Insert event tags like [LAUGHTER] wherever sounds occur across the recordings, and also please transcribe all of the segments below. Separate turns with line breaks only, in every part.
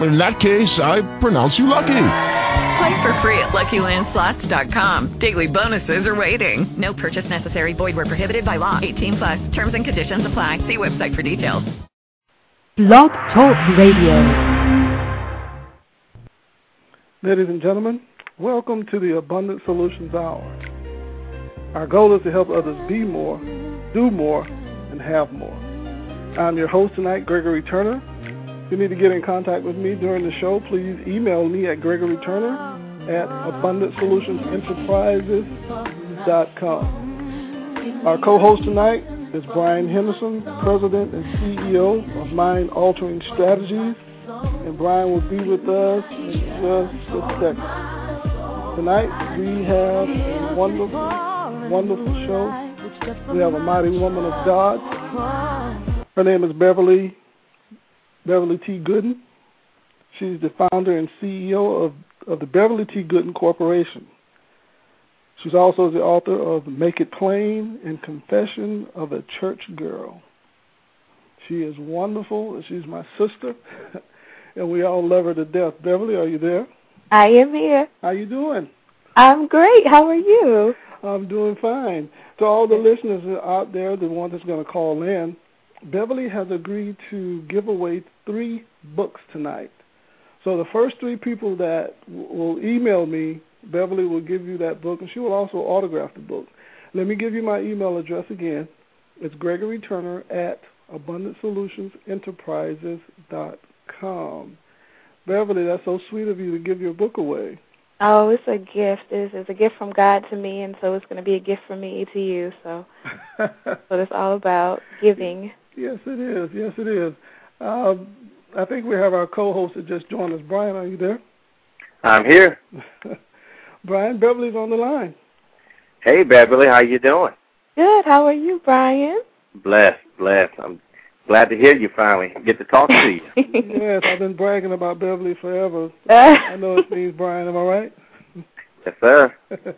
In that case, I pronounce you lucky.
Play for free at LuckyLandSlots.com. Daily bonuses are waiting. No purchase necessary. Void where prohibited by law. 18 plus. Terms and conditions apply. See website for details.
Blog Talk Radio.
Ladies and gentlemen, welcome to the Abundant Solutions Hour. Our goal is to help others be more, do more, and have more. I'm your host tonight, Gregory Turner. If you need to get in contact with me during the show, please email me at gregoryturner at abundantsolutionsenterprises.com. Our co-host tonight is Brian Henderson, President and CEO of Mind Altering Strategies, and Brian will be with us in just a second. Tonight we have a wonderful, wonderful show. We have a mighty woman of God. Her name is Beverly Beverly T. Gooden. She's the founder and CEO of, of the Beverly T. Gooden Corporation. She's also the author of Make It Plain and Confession of a Church Girl. She is wonderful. She's my sister, [LAUGHS] and we all love her to death. Beverly, are you there?
I am here.
How you doing?
I'm great. How are you?
I'm doing fine. To all the listeners out there, the one that's going to call in, Beverly has agreed to give away three books tonight. So the first three people that will email me, Beverly will give you that book, and she will also autograph the book. Let me give you my email address again. It's Gregory Turner at AbundantSolutionSenterprises.com. Beverly, that's so sweet of you to give your book away.
Oh, it's a gift. It's, it's a gift from God to me, and so it's going to be a gift from me to you. So, [LAUGHS] what it's all about giving.
Yes, it is. Yes, it is. Um, I think we have our co-host that just joined us. Brian, are you there?
I'm here. [LAUGHS]
Brian, Beverly's on the line.
Hey, Beverly, how you doing?
Good. How are you, Brian?
Blessed, blessed. I'm glad to hear you finally get to talk to you. [LAUGHS]
yes, I've been bragging about Beverly forever. [LAUGHS] I know it means Brian. Am I right?
Yes, sir. [LAUGHS]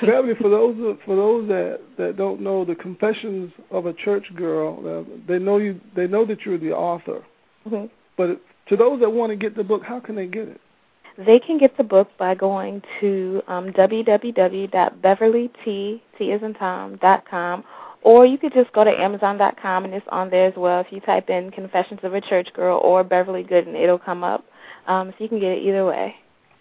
Beverly, for those for those that that don't know the Confessions of a Church Girl, uh, they know you. They know that you're the author.
Mm-hmm.
But to those that want to get the book, how can they get it?
They can get the book by going to um, www.beverlyt.com, or you could just go to Amazon.com and it's on there as well. If you type in Confessions of a Church Girl or Beverly Gooden, it'll come up. Um, so you can get it either way.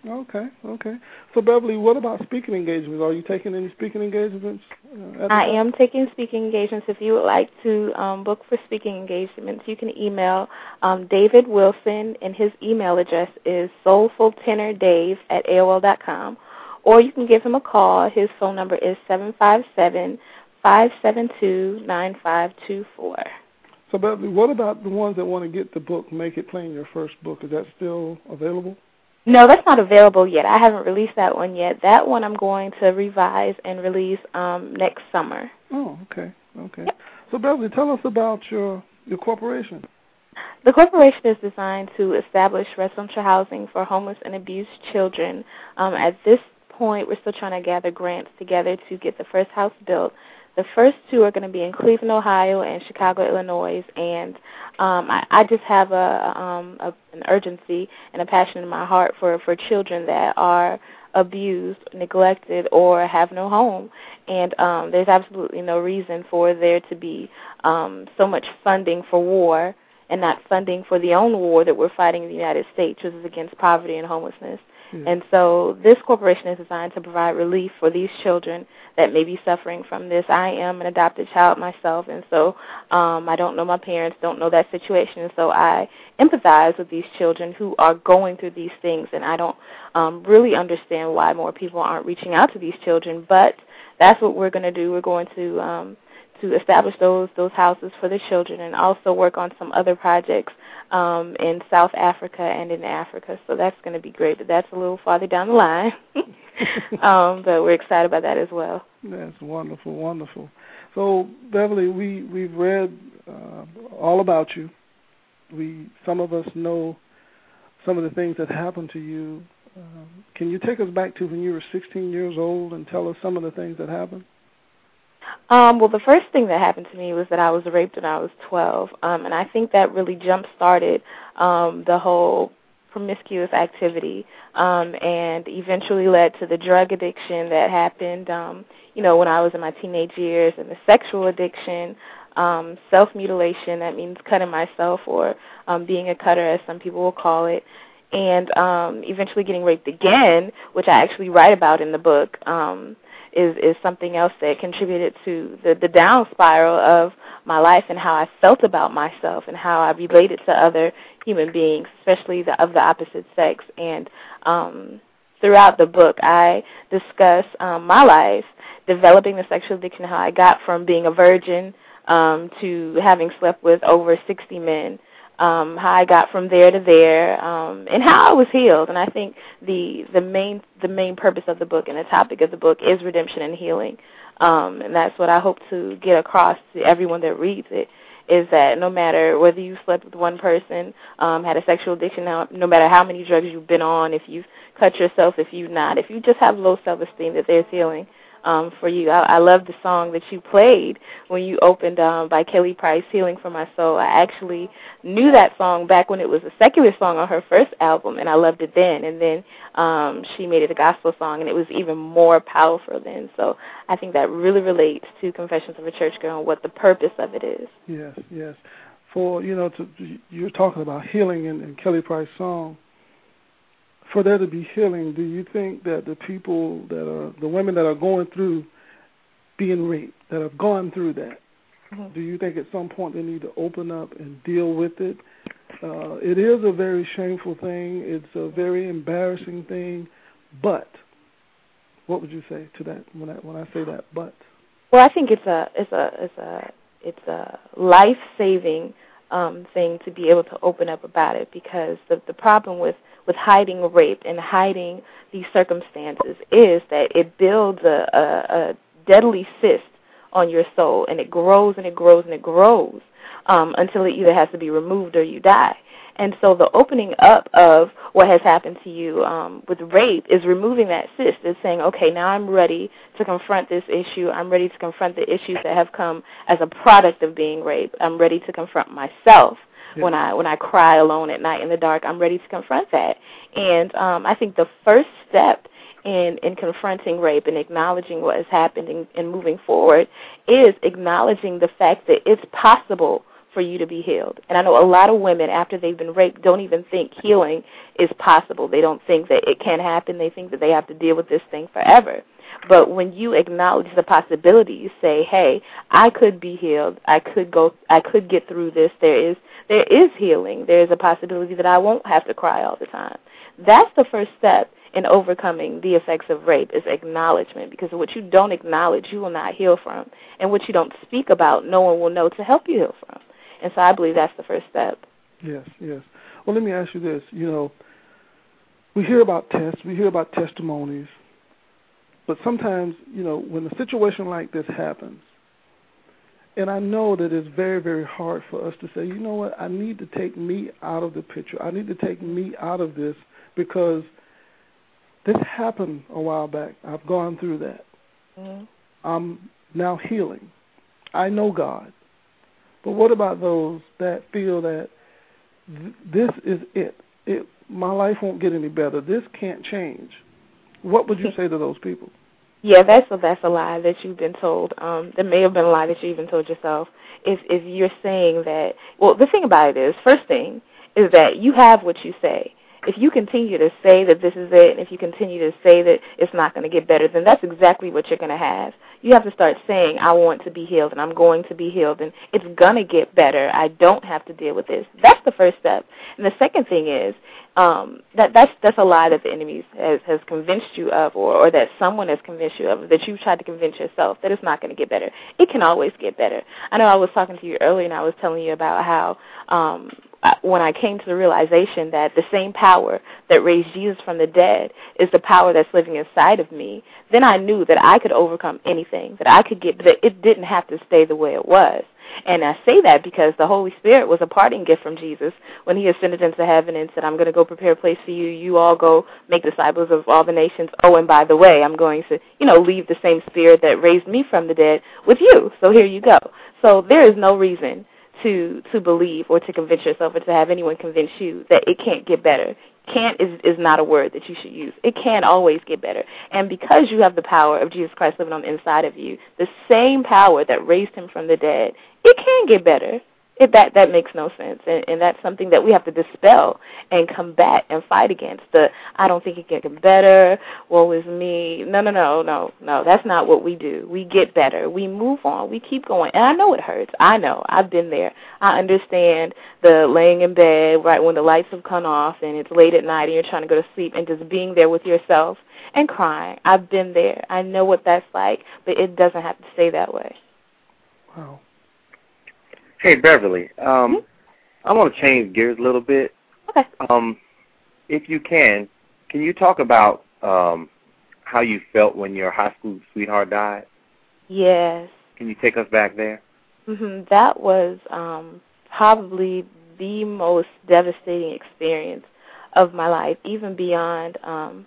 Okay, okay. So Beverly, what about speaking engagements? Are you taking any speaking engagements? Uh,
I am taking speaking engagements. If you would like to um, book for speaking engagements, you can email um, David Wilson, and his email address is soulfultenordave at AOL dot com, or you can give him a call. His phone number is seven five seven five seven two nine five two four.
So Beverly, what about the ones that want to get the book, Make It Plain, your first book? Is that still available?
No, that's not available yet. I haven't released that one yet. That one I'm going to revise and release um, next summer.
Oh, okay, okay. Yep. So, Beverly, tell us about your your corporation.
The corporation is designed to establish residential housing for homeless and abused children. Um, at this point, we're still trying to gather grants together to get the first house built. The first two are going to be in Cleveland, Ohio, and Chicago, Illinois, and um, I, I just have a, um, a an urgency and a passion in my heart for for children that are abused, neglected, or have no home. And um, there's absolutely no reason for there to be um, so much funding for war and not funding for the own war that we're fighting in the United States, which is against poverty and homelessness.
Hmm.
And so this corporation is designed to provide relief for these children that may be suffering from this. I am an adopted child myself, and so um, I don't know my parents, don't know that situation, and so I empathize with these children who are going through these things, and I don't um, really understand why more people aren't reaching out to these children. But that's what we're going to do. We're going to um, to establish those those houses for the children, and also work on some other projects um, in South Africa and in Africa. So that's going to be great, but that's a little farther down the line. [LAUGHS] [LAUGHS] um, but we're excited about that as well.
That's wonderful, wonderful. So Beverly, we we've read uh, all about you. we some of us know some of the things that happened to you. Um, can you take us back to when you were 16 years old and tell us some of the things that happened?
Um, well, the first thing that happened to me was that I was raped when I was 12, um, and I think that really jump started um, the whole promiscuous activity, um, and eventually led to the drug addiction that happened, um, you know, when I was in my teenage years, and the sexual addiction, um, self mutilation. That means cutting myself or um, being a cutter, as some people will call it. And um, eventually getting raped again, which I actually write about in the book. Um, is is something else that contributed to the the down spiral of my life and how I felt about myself and how I related to other human beings, especially the of the opposite sex. And um, throughout the book, I discuss um, my life, developing the sexual addiction, how I got from being a virgin um, to having slept with over 60 men um, how I got from there to there, um, and how I was healed. And I think the the main the main purpose of the book and the topic of the book is redemption and healing, um, and that's what I hope to get across to everyone that reads it. Is that no matter whether you slept with one person, um, had a sexual addiction, no, matter how many drugs you've been on, if you've cut yourself, if you've not, if you just have low self-esteem, that there's healing um, for you. I, I love the song that you played when you opened um, by Kelly Price, "Healing for My Soul." I actually knew that song back when it was a secular song on her first album, and I loved it then. And then um, she made it a gospel song, and it was even more powerful then. So I think that really relates to Confessions of a Church Girl and what the purpose of it is.
Yes, yes. For you know, to, you're talking about healing in, in Kelly Price song for there to be healing, do you think that the people that are the women that are going through being raped, that have gone through that, mm-hmm. do you think at some point they need to open up and deal with it? Uh, it is a very shameful thing. It's a very embarrassing thing, but what would you say to that when I when I say that? But
well, I think it's a it's a it's a it's a life saving um, thing to be able to open up about it because the the problem with with hiding rape and hiding these circumstances is that it builds a, a, a deadly cyst on your soul, and it grows and it grows and it grows um, until it either has to be removed or you die. And so the opening up of what has happened to you um, with rape is removing that cyst. It's saying, okay, now I'm ready to confront this issue. I'm ready to confront the issues that have come as a product of being raped. I'm ready to confront myself yeah. when I when I cry alone at night in the dark. I'm ready to confront that. And um, I think the first step in in confronting rape and acknowledging what has happened and, and moving forward is acknowledging the fact that it's possible for you to be healed. And I know a lot of women after they've been raped don't even think healing is possible. They don't think that it can happen. They think that they have to deal with this thing forever. But when you acknowledge the possibility, you say, "Hey, I could be healed. I could go. I could get through this. There is there is healing. There is a possibility that I won't have to cry all the time." That's the first step in overcoming the effects of rape is acknowledgement because what you don't acknowledge, you will not heal from, and what you don't speak about, no one will know to help you heal from. And so I believe that's the first step.
Yes, yes. Well, let me ask you this. You know, we hear about tests, we hear about testimonies, but sometimes, you know, when a situation like this happens, and I know that it's very, very hard for us to say, you know what, I need to take me out of the picture. I need to take me out of this because this happened a while back. I've gone through that. Mm-hmm. I'm now healing. I know God. But what about those that feel that th- this is it? It my life won't get any better. This can't change. What would you say to those people?
Yeah, that's a that's a lie that you've been told. Um, there may have been a lie that you even told yourself. If if you're saying that, well, the thing about it is, first thing is that you have what you say. If you continue to say that this is it, and if you continue to say that it's not going to get better, then that's exactly what you're going to have. You have to start saying, I want to be healed, and I'm going to be healed, and it's going to get better. I don't have to deal with this. That's the first step. And the second thing is um, that that's that's a lie that the enemy has has convinced you of, or or that someone has convinced you of, that you've tried to convince yourself that it's not going to get better. It can always get better. I know I was talking to you earlier, and I was telling you about how um, when I came to the realization that the same power that raised Jesus from the dead is the power that's living inside of me, then I knew that I could overcome anything, that I could get, that it didn't have to stay the way it was. And I say that because the Holy Spirit was a parting gift from Jesus when he ascended into heaven and said, I'm going to go prepare a place for you. You all go make disciples of all the nations. Oh, and by the way, I'm going to, you know, leave the same spirit that raised me from the dead with you. So here you go. So there is no reason to to believe or to convince yourself or to have anyone convince you that it can't get better. Can't is is not a word that you should use. It can always get better. And because you have the power of Jesus Christ living on the inside of you, the same power that raised him from the dead, it can get better. It, that that makes no sense, and, and that's something that we have to dispel and combat and fight against. The I don't think it can get better. Woe is me. No, no, no, no, no. That's not what we do. We get better. We move on. We keep going. And I know it hurts. I know. I've been there. I understand the laying in bed right when the lights have come off and it's late at night and you're trying to go to sleep and just being there with yourself and crying. I've been there. I know what that's like, but it doesn't have to stay that way.
Wow.
Hey, Beverly. Um, mm-hmm. I want to change gears a little bit.
Okay.
Um, if you can, can you talk about um, how you felt when your high school sweetheart died?
Yes.
Can you take us back there?
Mm-hmm. That was um, probably the most devastating experience of my life, even beyond um,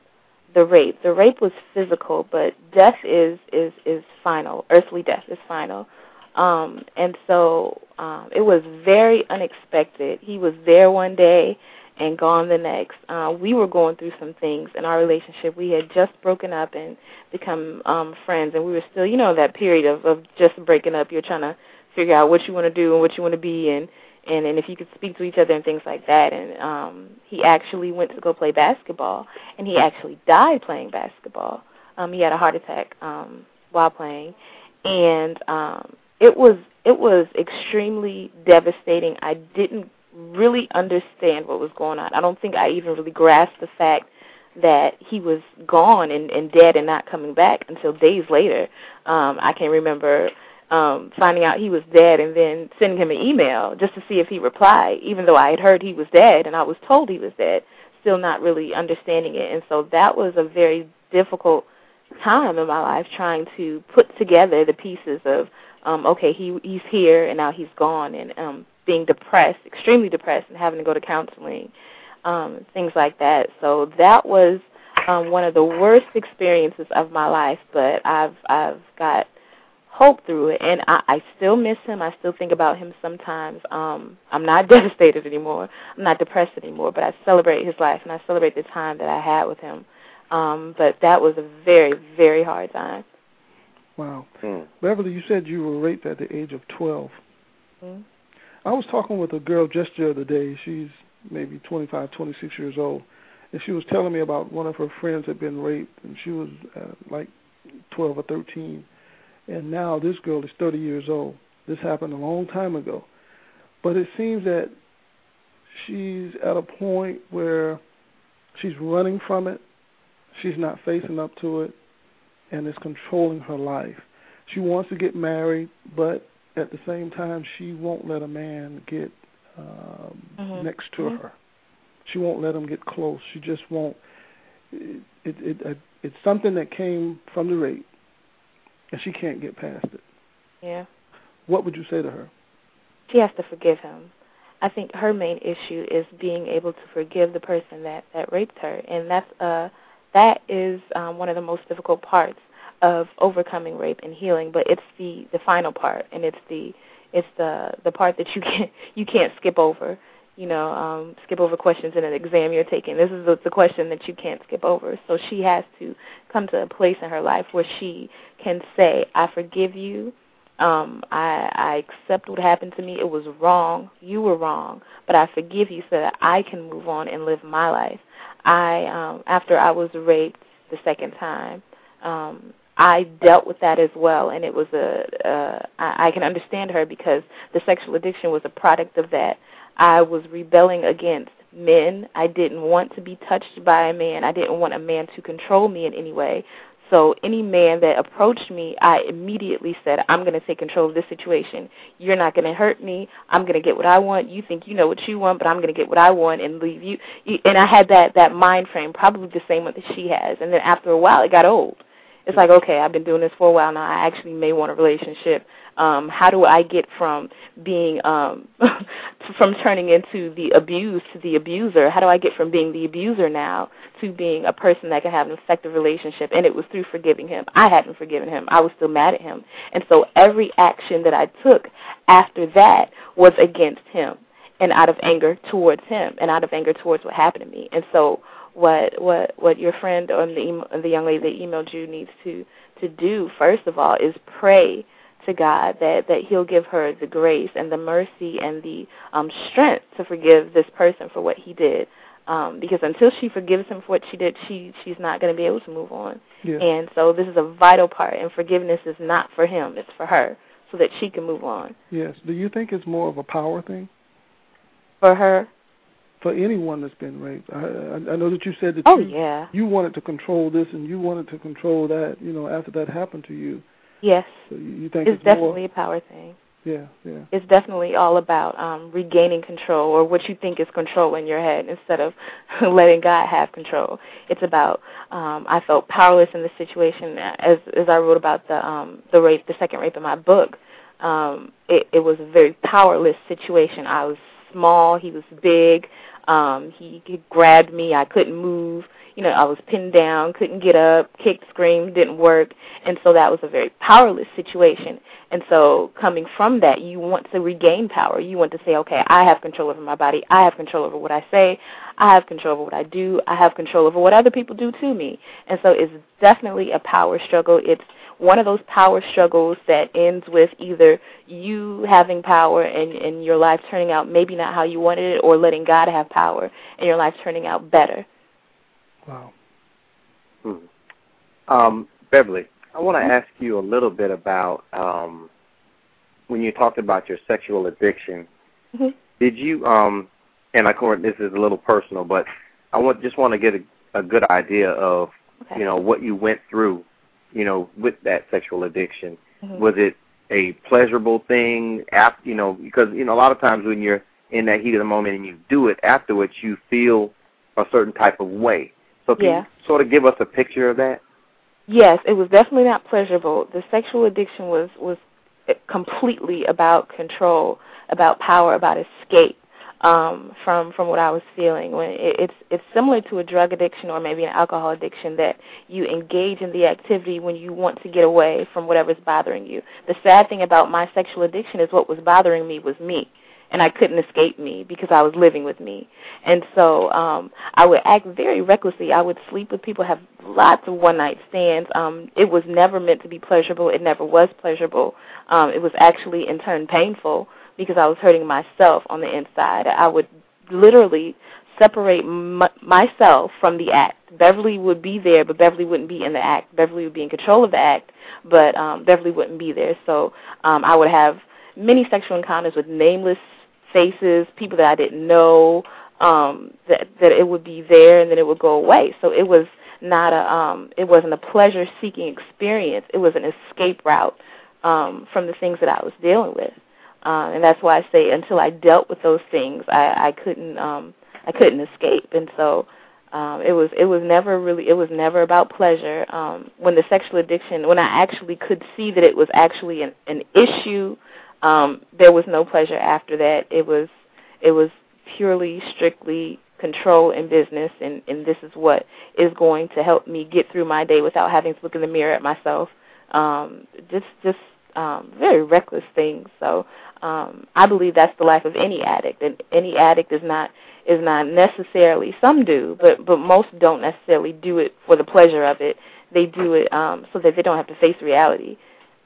the rape. The rape was physical, but death is is is final. Earthly death is final. Um, and so um, it was very unexpected. He was there one day and gone the next. Uh, we were going through some things in our relationship. We had just broken up and become um, friends, and we were still, you know, that period of, of just breaking up. You're trying to figure out what you want to do and what you want to be, and and and if you could speak to each other and things like that. And um, he actually went to go play basketball, and he actually died playing basketball. Um, he had a heart attack um, while playing, and um, it was it was extremely devastating. I didn't really understand what was going on. I don't think I even really grasped the fact that he was gone and, and dead and not coming back until days later. Um, I can remember um, finding out he was dead and then sending him an email just to see if he replied, even though I had heard he was dead and I was told he was dead, still not really understanding it. And so that was a very difficult time in my life trying to put together the pieces of um, okay, he he's here and now he's gone, and um, being depressed, extremely depressed, and having to go to counseling, um, things like that. So that was um, one of the worst experiences of my life, but I've I've got hope through it, and I, I still miss him. I still think about him sometimes. Um, I'm not [LAUGHS] devastated anymore. I'm not depressed anymore, but I celebrate his life and I celebrate the time that I had with him. Um, but that was a very, very hard time.
Wow. Hmm. Beverly, you said you were raped at the age of 12. Hmm. I was talking with a girl just the other day. She's maybe 25, 26 years old. And she was telling me about one of her friends had been raped, and she was uh, like 12 or 13. And now this girl is 30 years old. This happened a long time ago. But it seems that she's at a point where she's running from it. She's not facing up to it and is controlling her life. She wants to get married, but at the same time, she won't let a man get um, mm-hmm. next to mm-hmm. her. She won't let him get close. She just won't. It, it, it, uh, it's something that came from the rape, and she can't get past it.
Yeah.
What would you say to her?
She has to forgive him. I think her main issue is being able to forgive the person that that raped her, and that's uh that is um, one of the most difficult parts of overcoming rape and healing. But it's the the final part, and it's the it's the the part that you [LAUGHS] can't you can't skip over. You know, um, skip over questions in an exam you're taking. This is the, the question that you can't skip over. So she has to come to a place in her life where she can say, "I forgive you." um i i accept what happened to me it was wrong you were wrong but i forgive you so that i can move on and live my life I um after I was raped the second time, um I dealt with that as well and it was a uh I, I can understand her because the sexual addiction was a product of that. I was rebelling against men. I didn't want to be touched by a man. I didn't want a man to control me in any way. So any man that approached me, I immediately said, I'm going to take control of this situation. You're not going to hurt me. I'm going to get what I want. You think you know what you want, but I'm going to get what I want and leave you. And I had that that mind frame, probably the same one that she has. And then after a while, it got old. It's like, okay, I've been doing this for a while now. I actually may want a relationship um, how do I get from being um, [LAUGHS] from turning into the abused to the abuser? How do I get from being the abuser now to being a person that can have an effective relationship? And it was through forgiving him. I hadn't forgiven him. I was still mad at him, and so every action that I took after that was against him and out of anger towards him and out of anger towards what happened to me. And so what what what your friend or the the young lady that emailed you needs to to do first of all is pray to God that that He'll give her the grace and the mercy and the um, strength to forgive this person for what he did. Um, because until she forgives him for what she did, she she's not going to be able to move on.
Yeah.
And so this is a vital part. And forgiveness is not for him; it's for her, so that she can move on.
Yes. Do you think it's more of a power thing?
For her.
For anyone that's been raped, I, I, I know that you said that
oh,
you,
yeah.
you wanted to control this and you wanted to control that. You know, after that happened to you.
Yes.
So you think
it's,
it's
definitely
more,
a power thing.
Yeah, yeah.
It's definitely all about um, regaining control or what you think is control in your head instead of [LAUGHS] letting God have control. It's about um, I felt powerless in the situation as as I wrote about the um, the rape, the second rape in my book. Um, it, it was a very powerless situation. I was small, he was big. Um, he, he grabbed me, I couldn't move you know, I was pinned down, couldn't get up, kicked, screamed, didn't work, and so that was a very powerless situation. And so coming from that, you want to regain power. You want to say, okay, I have control over my body. I have control over what I say. I have control over what I do. I have control over what other people do to me. And so it's definitely a power struggle. It's one of those power struggles that ends with either you having power and, and your life turning out maybe not how you wanted it or letting God have power and your life turning out better.
Wow.
Hmm. Um, Beverly, I want to ask you a little bit about um, when you talked about your sexual addiction.
Mm-hmm.
Did you? Um, and of course, this is a little personal, but I want just want to get a, a good idea of
okay.
you know what you went through, you know, with that sexual addiction.
Mm-hmm.
Was it a pleasurable thing? After you know, because you know a lot of times when you're in that heat of the moment and you do it afterwards, you feel a certain type of way. So can
yeah.
you sort of give us a picture of that?
Yes, it was definitely not pleasurable. The sexual addiction was was completely about control, about power, about escape um, from from what I was feeling. When it, it's it's similar to a drug addiction or maybe an alcohol addiction that you engage in the activity when you want to get away from whatever's bothering you. The sad thing about my sexual addiction is what was bothering me was me and I couldn't escape me because I was living with me. And so um I would act very recklessly. I would sleep with people, have lots of one night stands. Um it was never meant to be pleasurable. It never was pleasurable. Um it was actually in turn painful because I was hurting myself on the inside. I would literally separate m- myself from the act. Beverly would be there, but Beverly wouldn't be in the act. Beverly would be in control of the act, but um Beverly wouldn't be there. So um I would have many sexual encounters with nameless faces, people that I didn't know, um, that that it would be there and then it would go away. So it was not a um, it wasn't a pleasure seeking experience. It was an escape route um, from the things that I was dealing with. Uh, and that's why I say until I dealt with those things, I, I couldn't um, I couldn't escape. And so um, it was it was never really it was never about pleasure. Um, when the sexual addiction, when I actually could see that it was actually an, an issue um, there was no pleasure after that. It was it was purely strictly control and business and, and this is what is going to help me get through my day without having to look in the mirror at myself. Um, just just um, very reckless things. So um, I believe that's the life of any addict, and any addict is not is not necessarily. Some do, but but most don't necessarily do it for the pleasure of it. They do it um, so that they don't have to face reality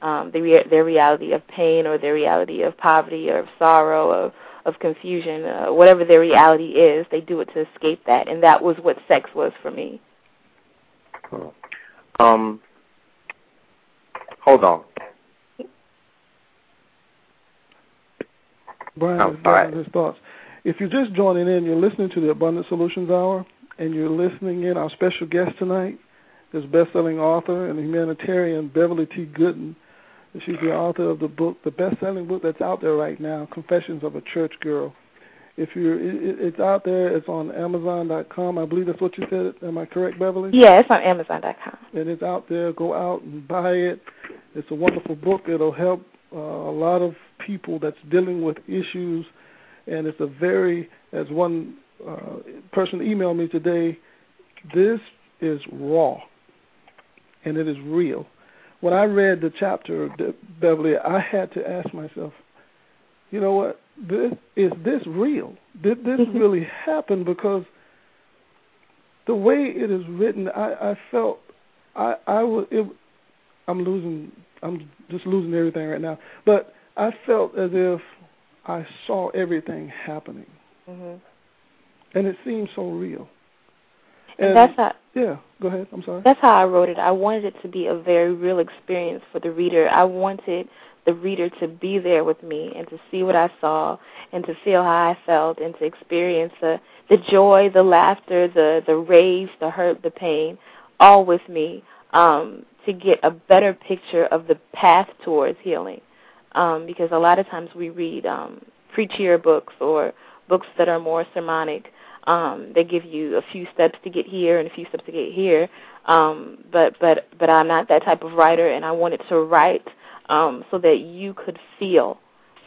um, the rea- their reality of pain or their reality of poverty or of sorrow or of confusion, uh, whatever their reality is, they do it to escape that, and that was what sex was for me.
Um, hold on.
Brian
Oh,
is
all right.
gathering his thoughts. If you're just joining in, you're listening to the Abundant Solutions Hour, and you're listening in our special guest tonight, this best-selling author and humanitarian, Beverly T. Gooden. She's the author of the book, the best-selling book that's out there right now, Confessions of a Church Girl. If you're, it, it's out there. It's on Amazon.com. I believe that's what you said. Am I correct, Beverly?
Yeah, it's on Amazon.com.
And it's out there. Go out and buy it. It's a wonderful book. It'll help uh, a lot of people that's dealing with issues, and it's a very, as one uh, person emailed me today, this is raw, and it is real. When I read the chapter, of Beverly, I had to ask myself, you know what? This is this real? Did this
mm-hmm.
really happen? Because the way it is written, I, I felt I I was it, I'm losing I'm just losing everything right now. But I felt as if I saw everything happening,
mm-hmm.
and it seemed so real.
And, and that's how.
Yeah, go ahead. I'm sorry.
That's how I wrote it. I wanted it to be a very real experience for the reader. I wanted the reader to be there with me and to see what I saw and to feel how I felt and to experience the the joy, the laughter, the the rage, the hurt, the pain, all with me um, to get a better picture of the path towards healing. Um, because a lot of times we read um, preachier books or books that are more sermonic. Um, they give you a few steps to get here and a few steps to get here. Um, but but but I'm not that type of writer, and I wanted to write um, so that you could feel,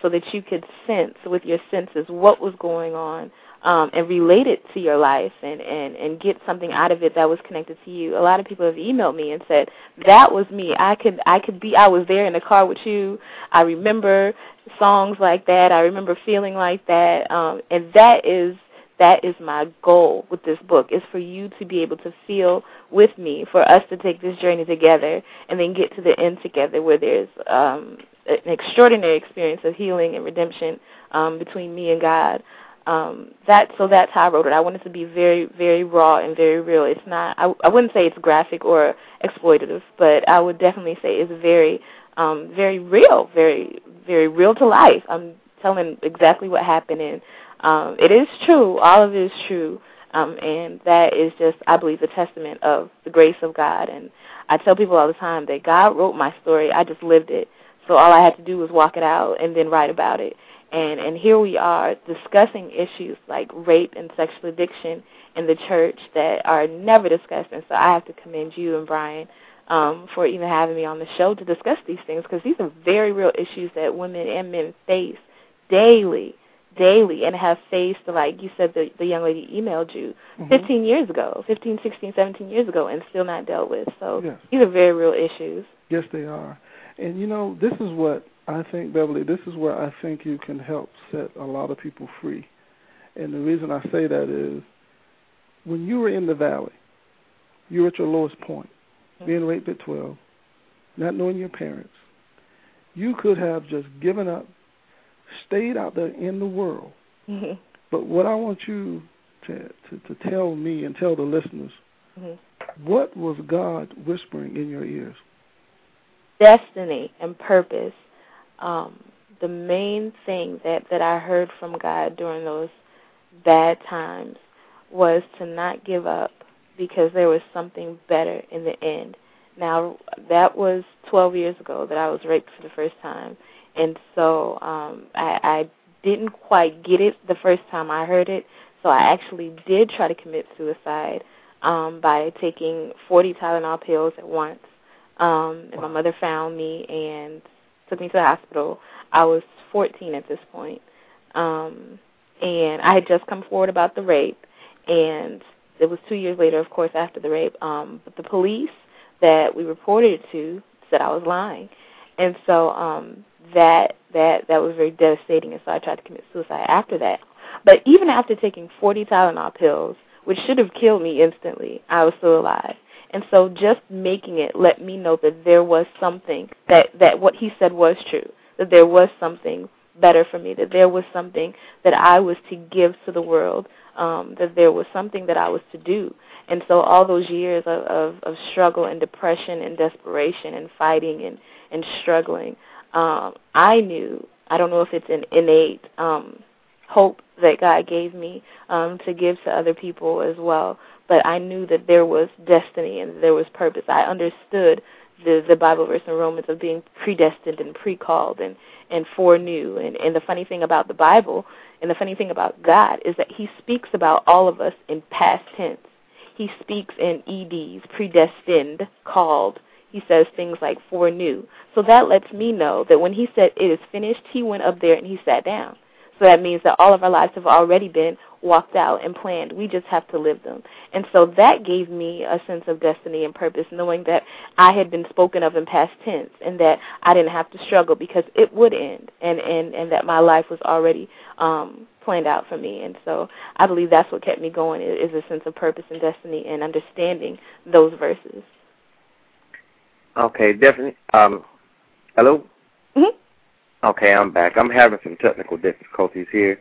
so that you could sense with your senses what was going on um, and relate it to your life and, and, and get something out of it that was connected to you. A lot of people have emailed me and said, That was me. I could I could be I was there in the car with you. I remember songs like that. I remember feeling like that. Um, and that is that is my goal with this book is for you to be able to feel with me for us to take this journey together and then get to the end together where there's um an extraordinary experience of healing and redemption um between me and God um that so that's how I wrote it. I want it to be very very raw and very real. It's not I I wouldn't say it's graphic or exploitative, but I would definitely say it's very um very real, very very real to life. I'm telling exactly what happened and um, it is true. All of it is true. Um, and that is just, I believe, a testament of the grace of God. And I tell people all the time that God wrote my story. I just lived it. So all I had to do was walk it out and then write about it. And and here we are discussing issues like rape and sexual addiction in the church that are never discussed. And so I have to commend you and Brian um, for even having me on the show to discuss these things because these are very real issues that women and men face daily daily and have faced, like you said, the, the young lady emailed you
mm-hmm.
15 years ago, 15, 16, 17 years ago, and still not dealt with. So
yes.
these are very real issues.
Yes, they are. And you know, this is what I think, Beverly. This is where I think you can help set a lot of people free. And the reason I say that is, when you were in the valley, you were at your lowest point, mm-hmm. being raped at 12, not knowing your parents. You could have just given up stayed out there in the world.
Mm-hmm.
But what I want you to, to, to tell me and tell the listeners,
mm-hmm.
what was God whispering in your ears?
Destiny and purpose. Um, the main thing that, that I heard from God during those bad times was to not give up because there was something better in the end. Now, that was 12 years ago that I was raped for the first time and so um, I, I didn't quite get it the first time I heard it. So I actually did try to commit suicide um, by taking 40 Tylenol pills at once. Um, and my mother found me and took me to the hospital. I was 14 at this point. Um, and I had just come forward about the rape, and it was two years later, of course, after the rape. Um, but the police that we reported it to said I was lying, and so um, that that that was very devastating, and so I tried to commit suicide after that. But even after taking 40 Tylenol pills, which should have killed me instantly, I was still alive. And so just making it let me know that there was something that that what he said was true, that there was something better for me, that there was something that I was to give to the world, um, that there was something that I was to do. And so all those years of, of, of struggle and depression and desperation and fighting and, and struggling, um, I knew, I don't know if it's an innate um, hope that God gave me um, to give to other people as well. But I knew that there was destiny and there was purpose. I understood the the Bible verse in Romans of being predestined and pre-called and and foreknew. And and the funny thing about the Bible and the funny thing about God is that He speaks about all of us in past tense. He speaks in eds, predestined, called. He says things like foreknew. So that lets me know that when He said it is finished, He went up there and He sat down. So that means that all of our lives have already been walked out and planned. We just have to live them. And so that gave me a sense of destiny and purpose, knowing that I had been spoken of in past tense and that I didn't have to struggle because it would end and, and, and that my life was already um, planned out for me. And so I believe that's what kept me going is a sense of purpose and destiny and understanding those verses.
Okay, definitely. Um, hello?
Mm-hmm.
Okay, I'm back. I'm having some technical difficulties here.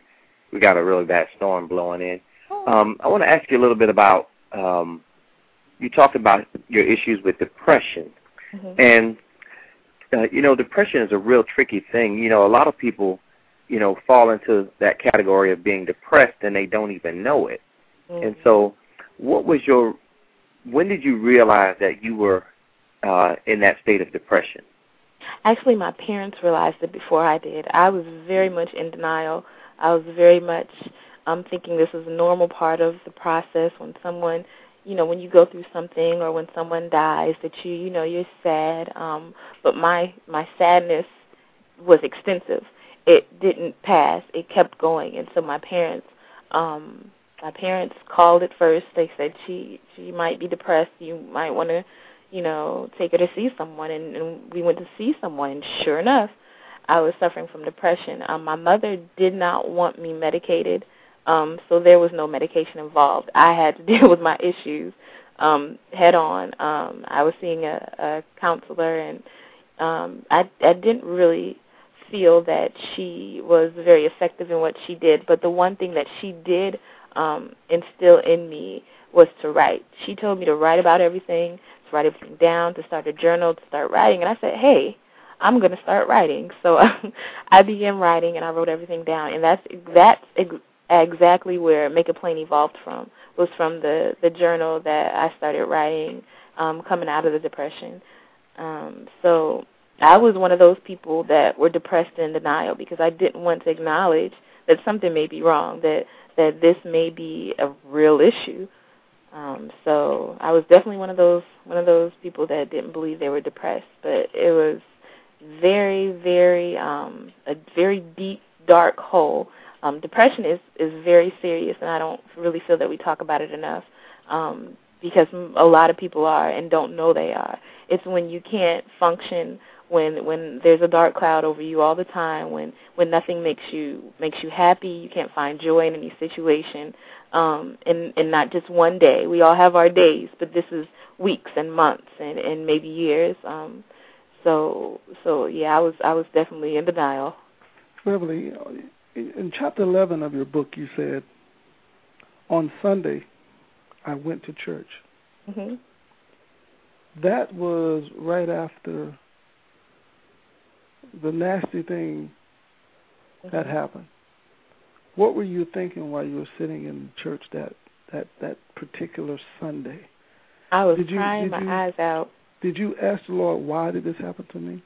We got a really bad storm blowing in.
Oh.
Um, I want to ask you a little bit about. Um, you talked about your issues with depression,
Mhm.
and uh, you know, depression is a real tricky thing. You know, a lot of people, you know, fall into that category of being depressed and they don't even know it. And so, what was your? When did you realize that you were uh, in that state of depression?
Actually, my parents realized it before I did. I was very much in denial. I was very much um, thinking this was a normal part of the process when someone, you know, when you go through something or when someone dies that you, you know, you're sad. Um, but my my sadness was extensive. It didn't pass. It kept going, and so my parents, um, my parents called it first. They said she she might be depressed. You might want to you know, take her to see someone, and, and we went to see someone. And sure enough, I was suffering from depression. Um, my mother did not want me medicated, um, so there was no medication involved. I had to [LAUGHS] deal with my issues um, head on. Um, I was seeing a, a counselor, and um, I, I didn't really feel that she was very effective in what she did. But the one thing that she did um, instill in me was to write. She told me to write about everything, to write everything down, to start a journal, to start writing. And I said, hey, I'm going to start writing. So [LAUGHS] I began writing, and I wrote everything down. And that's that's ex- exactly where Make It Plain evolved from. Was from the the journal that I started writing, um, coming out of the depression. Um, so I was one of those people that were depressed in denial because I didn't want to acknowledge that something may be wrong, that that this may be a real issue. Um, so I was definitely one of those one of those people that didn't believe they were depressed, but it was very, very um, a very deep, dark hole. Um, depression is is very serious, and I don't really feel that we talk about it enough um, because a lot of people are and don't know they are. It's when you can't function when when there's a dark cloud over you all the time when when nothing makes you makes you happy you can't find joy in any situation um and and not just one day. We all have our days but this is weeks and months and and maybe years. Um so so yeah i was i was definitely in denial.
Beverly, in chapter 11 of your book, you said, on Sunday, I went to church.
mhm
That was right after the nasty thing that happened. What were you thinking while you were sitting in church that that that particular Sunday?
i was
Did you-
crying my
you-
eyes out
Did you ask the Lord why did this happen to me?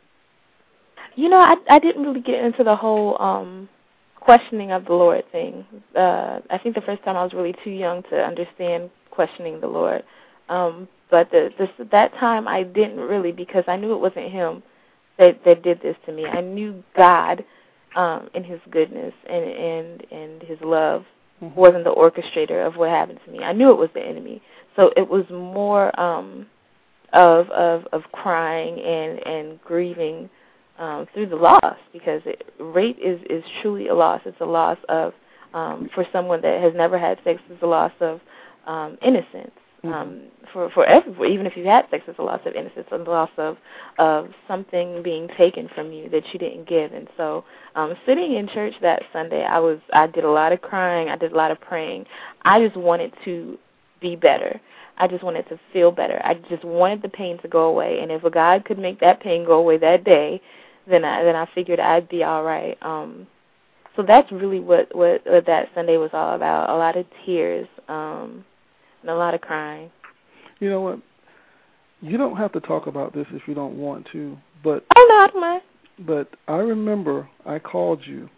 You know, I I didn't really get into the whole um questioning of the Lord thing. Uh I think the first time I was really too young to understand questioning the Lord. Um but the this that time I didn't really because I knew it wasn't him that that did this to me. I knew God um in his goodness and and and his love wasn't the orchestrator of what happened to me. I knew it was the enemy. So it was more um of of of crying and and grieving um, through the loss because it, rape is is truly a loss. It's a loss of um, for someone that has never had sex. It's a loss of um, innocence. Um, for for everyone, even if you've had sex, it's a loss of innocence, a loss of of something being taken from you that you didn't give. And so, um, sitting in church that Sunday, I was I did a lot of crying. I did a lot of praying. I just wanted to be better. I just wanted to feel better. I just wanted the pain to go away. And if a God could make that pain go away that day, then I then I figured I'd be all right. Um so that's really what, what what that Sunday was all about. A lot of tears, um, and a lot of crying.
You know what? You don't have to talk about this if you don't want to, but
oh no, I.
But I remember I called you.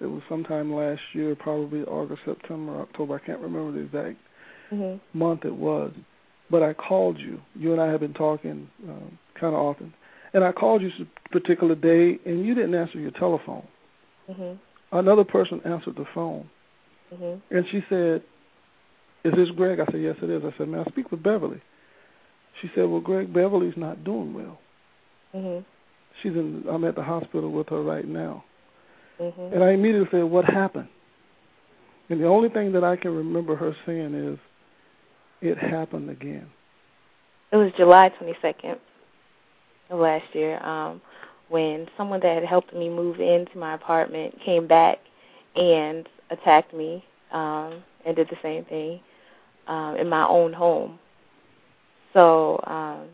It was sometime last year, probably August, September, October. I can't remember the exact
mm-hmm.
month it was. But I called you. You and I have been talking um, kind of often. And I called you a particular day, and you didn't answer your telephone.
Mm-hmm.
Another person answered the phone,
mm-hmm.
and she said, "Is this Greg?" I said, "Yes, it is." I said, "May I speak with Beverly?" She said, "Well, Greg, Beverly's not doing well.
Mm-hmm.
She's in. I'm at the hospital with her right now."
Mm-hmm.
And I immediately said, "What happened?" And the only thing that I can remember her saying is, "It happened again."
It was July 22nd of last year um, when someone that had helped me move into my apartment came back and attacked me um, and did the same thing um, in my own home. So, um,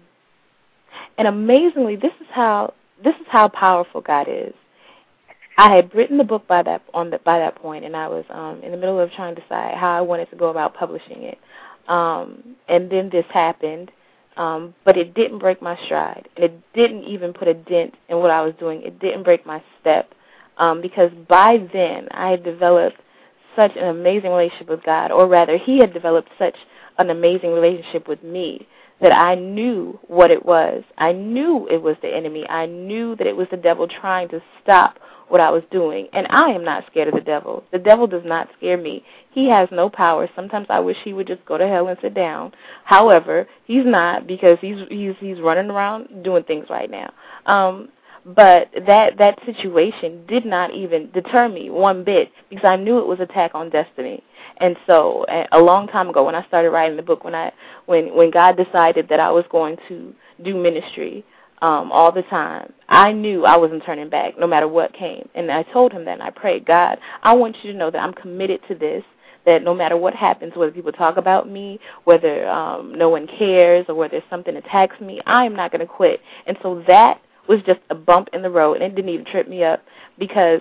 and amazingly, this is how this is how powerful God is. I had written the book by that on the, by that point, and I was um, in the middle of trying to decide how I wanted to go about publishing it. Um, and then this happened, um, but it didn't break my stride. And it didn't even put a dent in what I was doing. It didn't break my step um, because by then I had developed such an amazing relationship with God, or rather, He had developed such an amazing relationship with me that I knew what it was. I knew it was the enemy. I knew that it was the devil trying to stop what I was doing. And I am not scared of the devil. The devil does not scare me. He has no power. Sometimes I wish he would just go to hell and sit down. However, he's not because he's he's he's running around doing things right now. Um but that that situation did not even deter me one bit because I knew it was attack on destiny. And so a long time ago when I started writing the book when I when when God decided that I was going to do ministry um, all the time. I knew I wasn't turning back no matter what came. And I told him that and I prayed, God, I want you to know that I'm committed to this, that no matter what happens, whether people talk about me, whether um, no one cares, or whether something attacks me, I am not going to quit. And so that was just a bump in the road, and it didn't even trip me up because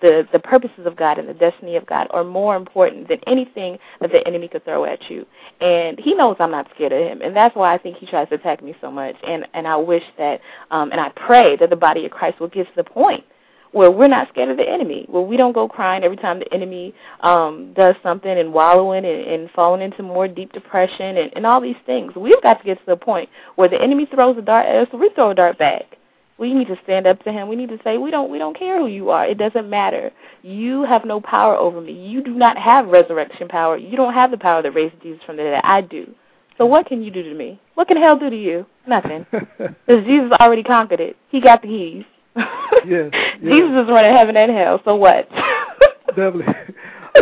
the the purposes of God and the destiny of God are more important than anything that the enemy could throw at you. And He knows I'm not scared of Him, and that's why I think He tries to attack me so much. And and I wish that, um, and I pray that the body of Christ will get to the point where we're not scared of the enemy, where we don't go crying every time the enemy um, does something and wallowing and, and falling into more deep depression and, and all these things. We've got to get to the point where the enemy throws a dart at us, we throw a dart back. We need to stand up to him. We need to say, we don't we don't care who you are. It doesn't matter. You have no power over me. You do not have resurrection power. You don't have the power that raised Jesus from the dead. I do. So what can you do to me? What can hell do to you? Nothing. [LAUGHS] Because Jesus already conquered it. He got the keys.
yes, [LAUGHS] yes.
Jesus is running heaven and hell. So what?
Definitely.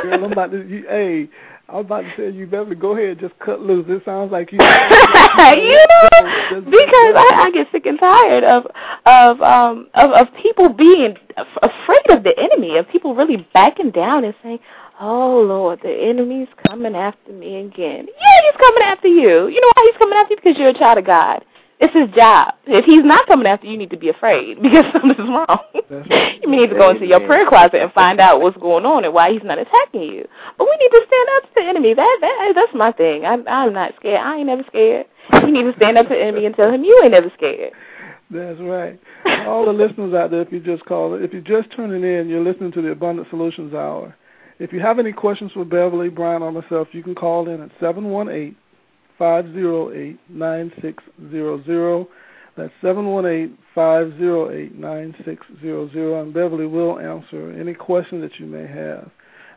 Girl, [LAUGHS] I'm about to. You, hey, I was about to tell you, Beverly, go ahead, and just cut loose. It sounds like you. [LAUGHS] [LAUGHS]
you know, because I, I get sick and tired of of um of of people being afraid of the enemy, of people really backing down and saying, "Oh Lord, the enemy's coming after me again." Yeah, he's coming after you. You know why he's coming after you? Because you're a child of God. It's his job. If he's not coming after you, you need to be afraid [LAUGHS] because something's wrong. You need to go into your prayer closet and find out what's going on and why he's not attacking you. But we need to stand up to the enemy. That that that's my thing. I'm I'm not scared. I ain't never scared. You need to stand up to the enemy and tell him you ain't never scared.
That's right. All the listeners out there, if you just call if you're just tuning in, you're listening to the Abundant Solutions Hour. If you have any questions for Beverly, Brian, or myself, you can call in at seven one eight five zero eight nine six zero zero. That's seven one eight five zero eight nine six zero zero. And Beverly will answer any question that you may have.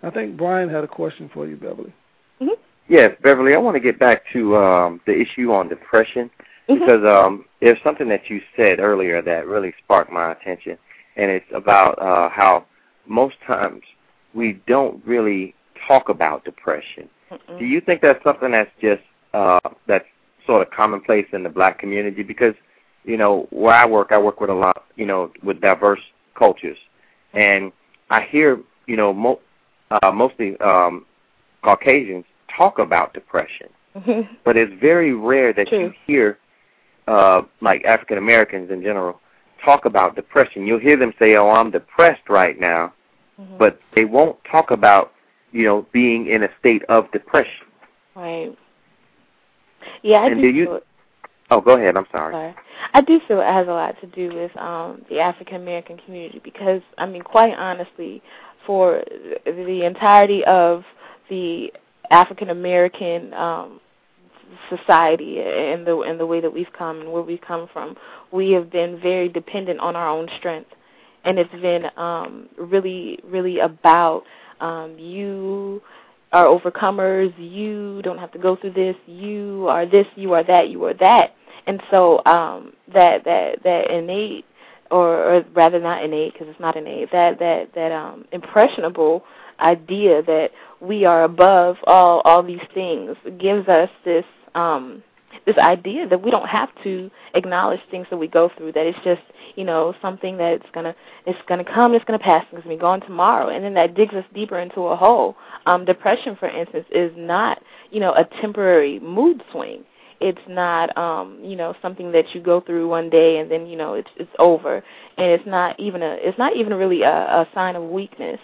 I think Brian had a question for you, Beverly.
Mm-hmm.
Yes, Beverly. I want to get back to um, the issue on depression
mm-hmm.
because um, there's something that you said earlier that really sparked my attention, and it's about uh, how most times we don't really talk about depression.
Mm-mm.
Do you think that's something that's just uh, that's sort of commonplace in the black community because you know where I work, I work with a lot, you know, with diverse cultures, and I hear you know mo- uh, mostly um, Caucasians talk about depression,
mm-hmm.
but it's very rare that
True.
you hear uh, like African Americans in general talk about depression. You'll hear them say, "Oh, I'm depressed right now," mm-hmm. but they won't talk about you know being in a state of depression.
Right. Yeah, I
and
do.
do you? Oh, go ahead. I'm sorry.
sorry. I do feel it has a lot to do with um, the African American community because, I mean, quite honestly, for the entirety of the African American um, society and the and the way that we've come and where we've come from, we have been very dependent on our own strength, and it's been um, really, really about um, you are overcomers. You don't have to go through this. You are this. You are that. You are that. And so um, that that that innate, or, or rather not innate because it's not innate. That that that um, impressionable idea that we are above all all these things gives us this um, this idea that we don't have to acknowledge things that we go through. That it's just you know something that's gonna it's gonna come, it's gonna pass, it's gonna be gone tomorrow, and then that digs us deeper into a hole. Um, depression, for instance, is not you know a temporary mood swing. It's not um, you know something that you go through one day and then you know it's it's over, and it's not even a it's not even really a, a sign of weakness.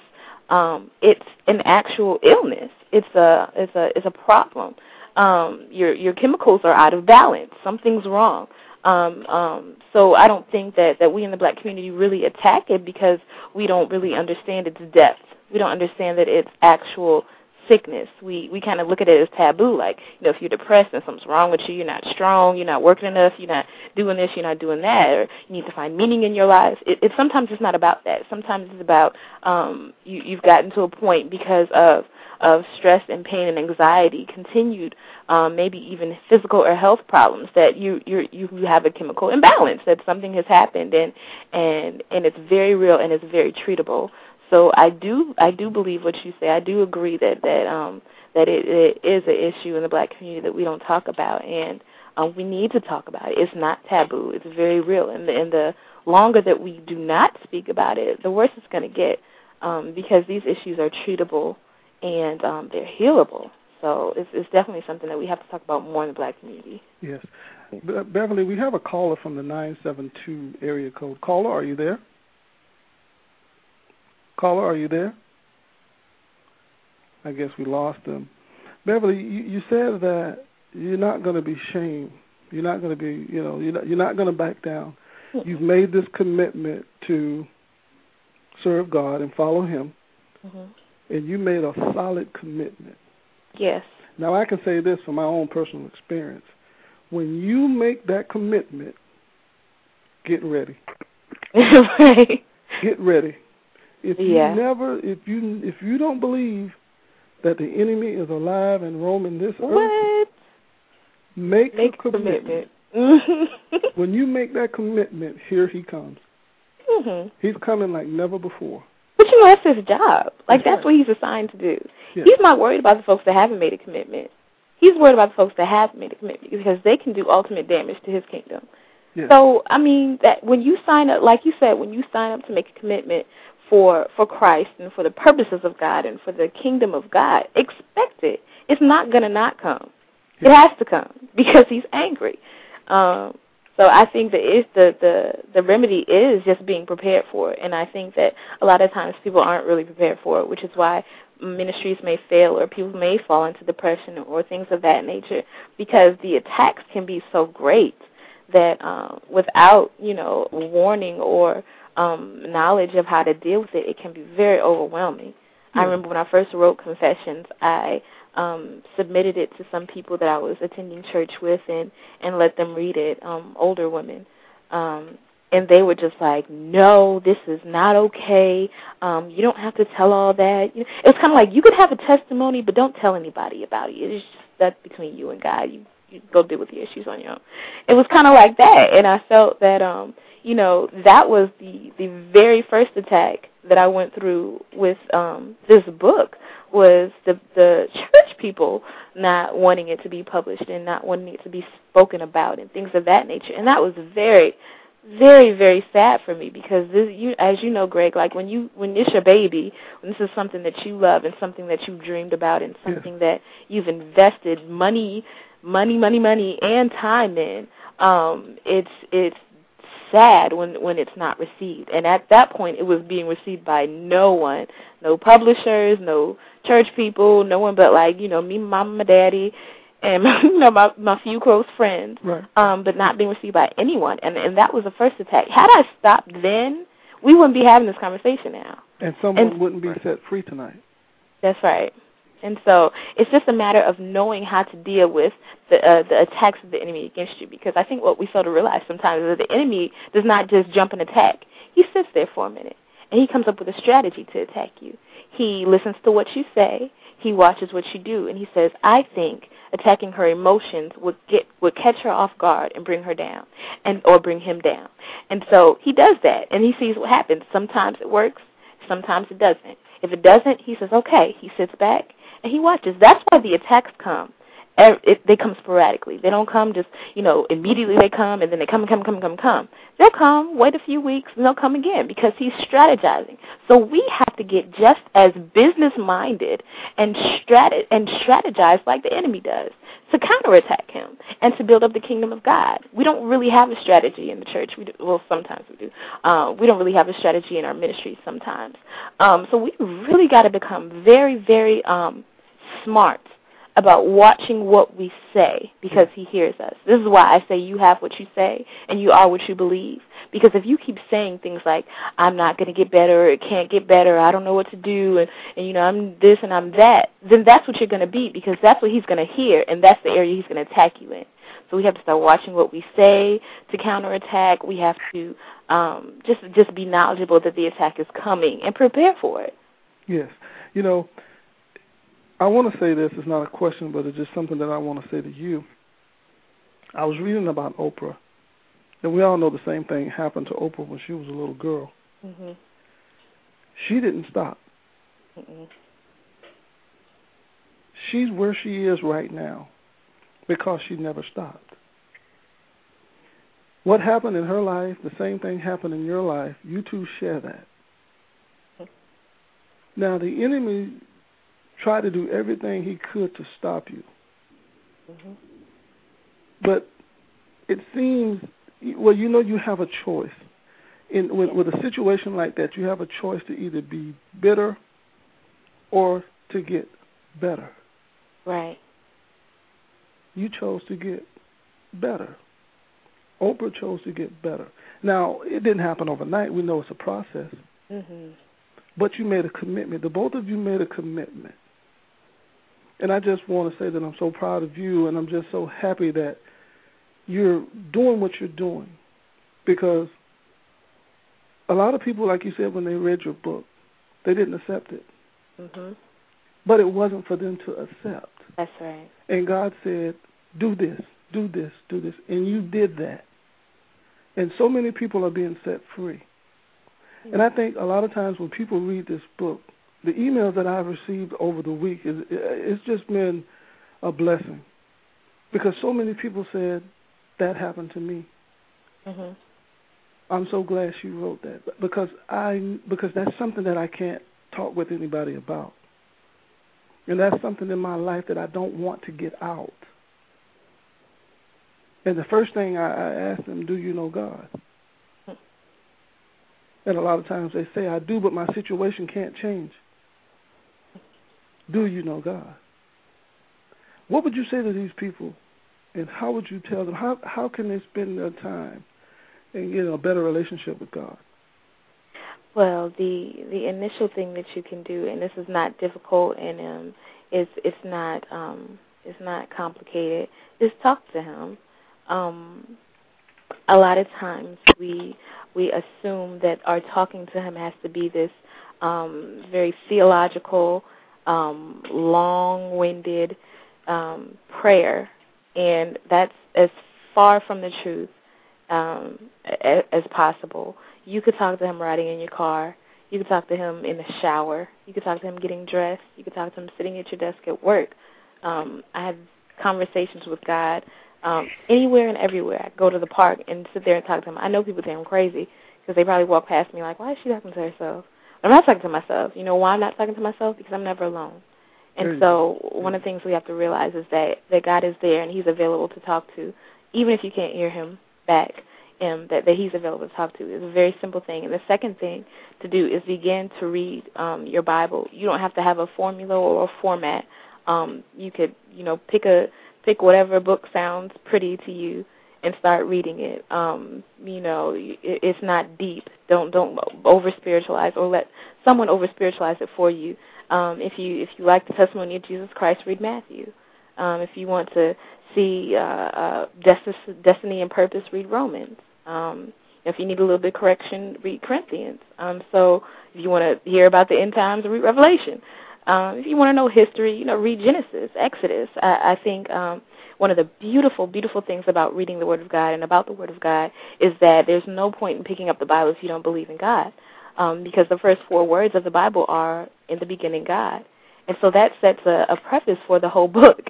Um, it's an actual illness. It's a it's a it's a problem um, your your chemicals are out of balance. Something's wrong. Um, um, so I don't think that that we in the black community really attack it because we don't really understand its depth. We don't understand that it's actual sickness. We we kind of look at it as taboo. Like you know, if you're depressed and something's wrong with you, you're not strong, you're not working enough, you're not doing this, you're not doing that, or you need to find meaning in your life. It, it sometimes it's not about that. Sometimes it's about um, you you've gotten to a point because of of stress and pain and anxiety, continued um, maybe even physical or health problems that you you you have a chemical imbalance that something has happened and and and it's very real and it's very treatable. So I do I do believe what you say. I do agree that that um that it, it is an issue in the black community that we don't talk about and um, we need to talk about it. It's not taboo. It's very real, and the, and the longer that we do not speak about it, the worse it's going to get um, because these issues are treatable and um, they're healable. So it's, it's definitely something that we have to talk about more in the black community.
Yes. Be- Beverly, we have a caller from the 972 area code. Caller, are you there? Caller, are you there? I guess we lost them. Beverly, you, you said that you're not going to be shamed. You're not going to be, you know, you're not, you're not going to back down. Mm-hmm. You've made this commitment to serve God and follow Him. Mm-hmm and you made a solid commitment.
Yes.
Now I can say this from my own personal experience. When you make that commitment, get ready. [LAUGHS]
right.
Get ready. If
yeah.
you never if you if you don't believe that the enemy is alive and roaming this
what?
earth, make,
make
a commitment.
commitment. [LAUGHS]
when you make that commitment, here he comes.
Mm-hmm.
He's coming like never before.
Know, that's his job. Like
that's,
that's what he's assigned to do.
Yeah.
He's not worried about the folks that haven't made a commitment. He's worried about the folks that have made a commitment because they can do ultimate damage to his kingdom.
Yeah.
So I mean that when you sign up, like you said, when you sign up to make a commitment for for Christ and for the purposes of God and for the kingdom of God, expect it. It's not gonna not come.
Yeah.
It has to come [LAUGHS] because He's angry. Um, so I think that is the the the remedy is just being prepared for it, and I think that a lot of times people aren't really prepared for it, which is why ministries may fail or people may fall into depression or things of that nature because the attacks can be so great that um, without you know warning or um, knowledge of how to deal with it, it can be very overwhelming. I remember when I first wrote Confessions, I um, submitted it to some people that I was attending church with and and let them read it, um, older women. Um, and they were just like, "No, this is not okay. Um, you don't have to tell all that." You know, it was kind of like you could have a testimony, but don't tell anybody about it. It's just that's between you and God. You you go deal with the issues on your own. It was kind of like that, and I felt that um, you know, that was the the very first attack that I went through with um this book was the the church people not wanting it to be published and not wanting it to be spoken about and things of that nature. And that was very very very sad for me because this you as you know Greg like when you when it's your baby when this is something that you love and something that you've dreamed about and something
yeah.
that you've invested money money money money and time in um it's it's sad when when it's not received. And at that point, it was being received by no one, no publishers, no church people, no one but like you know me, mom, my daddy, and [LAUGHS] you know my my few close friends.
Right.
Um, but not being received by anyone. And and that was the first attack. Had I stopped then, we wouldn't be having this conversation now.
And someone
And-
wouldn't be set free tonight.
That's right. And so it's just a matter of knowing how to deal with the uh, the attacks of the enemy against you. Because I think what we fail to realize sometimes is that the enemy does not just jump and attack. He sits there for a minute and he comes up with a strategy to attack you. He listens to what you say. He watches what you do, and he says, "I think attacking her emotions would get would catch her off guard and bring her down, and or bring him down." And so he does that, and he sees what happens. Sometimes it works, sometimes it doesn't. If it doesn't, he says, "Okay." He sits back and he watches. That's why the attacks come. It, they come sporadically. They don't come just, you know, immediately they come and then they come and come and come and come come. They'll come, wait a few weeks, and they'll come again because he's strategizing. So we have to get just as business minded and strat- and strategize like the enemy does to counterattack him and to build up the kingdom of God. We don't really have a strategy in the church. We do, well, sometimes we do. Uh, we don't really have a strategy in our ministry sometimes. Um, so we really got to become very, very um, smart about watching what we say because he hears us. This is why I say you have what you say and you are what you believe. Because if you keep saying things like, I'm not going to get better, or it can't get better, I don't know what to do, and, and you know, I'm this and I'm that, then that's what you're going to be because that's what he's going to hear and that's the area he's going to attack you in. So we have to start watching what we say to counterattack. We have to um, just just be knowledgeable that the attack is coming and prepare for it.
Yes. You know, I want to say this. It's not a question, but it's just something that I want to say to you. I was reading about Oprah, and we all know the same thing happened to Oprah when she was a little girl.
Mm-hmm.
She didn't stop.
Mm-mm.
She's where she is right now because she never stopped. What happened in her life, the same thing happened in your life. You two share that. Now, the enemy tried to do everything he could to stop you.
Mm-hmm.
But it seems, well, you know, you have a choice. In with, with a situation like that, you have a choice to either be bitter or to get better.
Right.
You chose to get better. Oprah chose to get better. Now, it didn't happen overnight. We know it's a process.
Mhm.
But you made a commitment. The both of you made a commitment. And I just want to say that I'm so proud of you, and I'm just so happy that you're doing what you're doing. Because a lot of people, like you said, when they read your book, they didn't accept it.
Mhm.
But it wasn't for them to accept.
That's right.
And God said, do this, do this, do this. And you did that. And so many people are being set free. And I think a lot of times when people read this book, the emails that I've received over the week is it's just been a blessing because so many people said that happened to me.
Mhm.
I'm so glad she wrote that because I because that's something that I can't talk with anybody about, and that's something in my life that I don't want to get out. And the first thing I, I ask them, do you know God? And a lot of times they say, I do, but my situation can't change. Do you know God? What would you say to these people, and how would you tell them how how can they spend their time and get a better relationship with God?
Well, the the initial thing that you can do, and this is not difficult, and um, it's it's not um, it's not complicated. Is talk to Him. Um, a lot of times we we assume that our talking to Him has to be this um, very theological, um, long-winded um, prayer, and that's as far from the truth um, as, as possible. You could talk to him riding in your car. You could talk to him in the shower. You could talk to him getting dressed. You could talk to him sitting at your desk at work. Um, I have conversations with God um, anywhere and everywhere. I go to the park and sit there and talk to him. I know people think I'm crazy because they probably walk past me like, why is she talking to herself? I'm not talking to myself. You know why I'm not talking to myself? Because I'm never alone. And so one of the things we have to realize is that that God is there and He's available to talk to, even if you can't hear Him back, him that, that he's available to talk to. It's a very simple thing. And the second thing to do is begin to read um, your Bible. You don't have to have a formula or a format. Um, you could, you know, pick a pick whatever book sounds pretty to you and start reading it. Um, you know, it, it's not deep. Don't don't over spiritualize or let someone over spiritualize it for you. Um, if you if you like the testimony of Jesus Christ, read Matthew. Um, if you want to see uh, uh, destiny and purpose, read Romans. Um, if you need a little bit of correction, read Corinthians. Um, so if you want to hear about the end times, read Revelation. Um, if you want to know history, you know, read Genesis, Exodus. I, I think um, one of the beautiful, beautiful things about reading the Word of God and about the Word of God is that there's no point in picking up the Bible if you don't believe in God, um, because the first four words of the Bible are "In the beginning, God." And so that sets a, a preface for the whole [LAUGHS] book,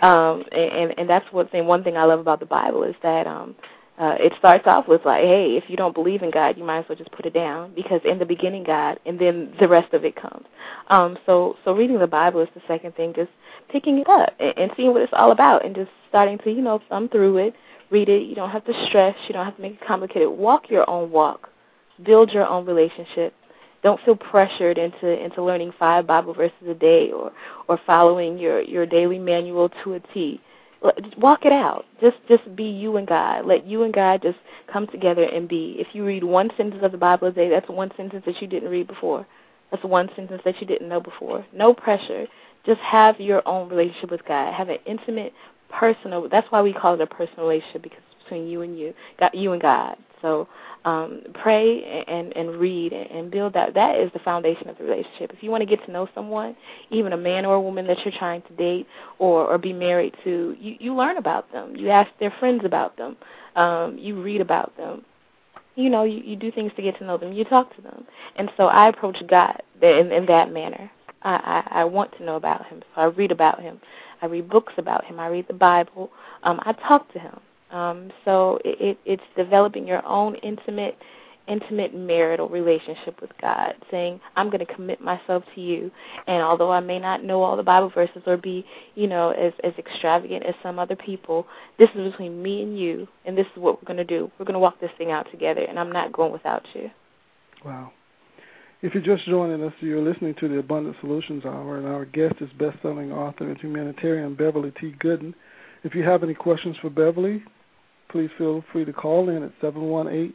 um, and and that's what's and one thing I love about the Bible is that um, uh, it starts off with like, hey, if you don't believe in God, you might as well just put it down because in the beginning God, and then the rest of it comes. Um, so so reading the Bible is the second thing, just picking it up and, and seeing what it's all about, and just starting to you know thumb through it, read it. You don't have to stress, you don't have to make it complicated. Walk your own walk, build your own relationship. Don't feel pressured into into learning five Bible verses a day or or following your your daily manual to a T just walk it out. Just just be you and God. Let you and God just come together and be. If you read one sentence of the Bible a day, that's one sentence that you didn't read before. That's one sentence that you didn't know before. No pressure. Just have your own relationship with God. Have an intimate, personal. That's why we call it a personal relationship because it's between you and you, God, you and God. So um, pray and and read and build that. That is the foundation of the relationship. If you want to get to know someone, even a man or a woman that you're trying to date or or be married to, you you learn about them. You ask their friends about them. Um, you read about them. You know, you, you do things to get to know them. You talk to them. And so I approach God in, in that manner. I, I, I want to know about Him, so I read about Him. I read books about Him. I read the Bible. Um, I talk to Him. Um, so it, it's developing your own intimate, intimate marital relationship with God, saying, "I'm going to commit myself to you." And although I may not know all the Bible verses or be, you know, as as extravagant as some other people, this is between me and you, and this is what we're going to do. We're going to walk this thing out together, and I'm not going without you.
Wow. If you're just joining us, you're listening to the Abundant Solutions Hour, and our guest is best-selling author and humanitarian Beverly T. Gooden. If you have any questions for Beverly, please feel free to call in at 718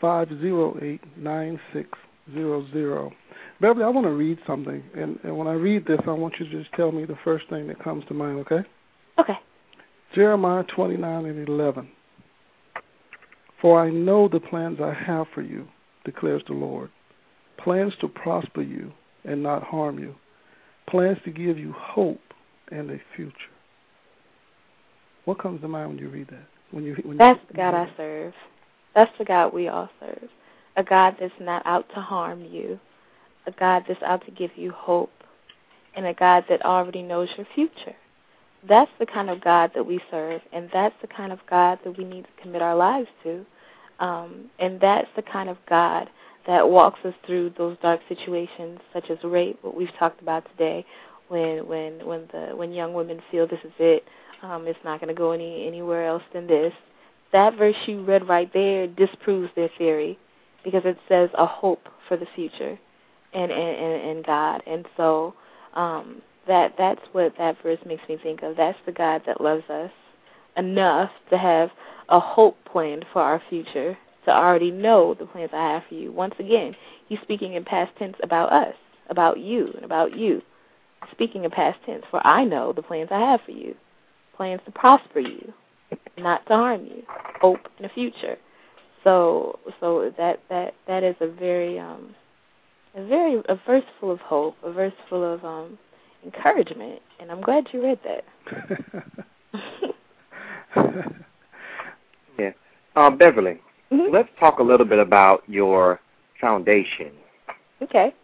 508 9600. Beverly, I want to read something, and, and when I read this, I want you to just tell me the first thing that comes to mind, okay?
Okay.
Jeremiah 29 and 11. For I know the plans I have for you, declares the Lord plans to prosper you and not harm you, plans to give you hope and a future. What comes to mind when you read that? When you, when
that's the God I serve. That's the God we all serve. A God that's not out to harm you, a God that's out to give you hope, and a God that already knows your future. That's the kind of God that we serve, and that's the kind of God that we need to commit our lives to. Um, and that's the kind of God that walks us through those dark situations, such as rape, what we've talked about today, when when when the when young women feel this is it, um, it's not going to go any anywhere else than this. That verse you read right there disproves their theory because it says a hope for the future and and and God. And so um, that that's what that verse makes me think of. That's the God that loves us enough to have a hope planned for our future, to already know the plans I have for you. Once again, he's speaking in past tense about us, about you, and about you. Speaking in past tense, for I know the plans I have for you plans to prosper you, not to harm you, hope in the future. So so that that that is a very um a very a verse full of hope, a verse full of um encouragement, and I'm glad you read
that. [LAUGHS] yeah. Um, Beverly, mm-hmm. let's talk a little bit about your foundation.
Okay.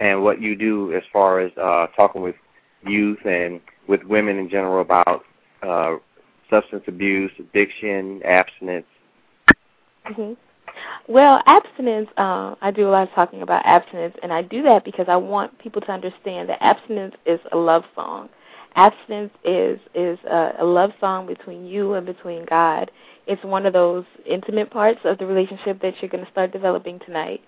And what you do as far as uh, talking with youth and with women in general about uh, substance abuse, addiction, abstinence?
Mm-hmm. Well, abstinence, uh, I do a lot of talking about abstinence, and I do that because I want people to understand that abstinence is a love song. abstinence is is a, a love song between you and between God. It's one of those intimate parts of the relationship that you're going to start developing tonight.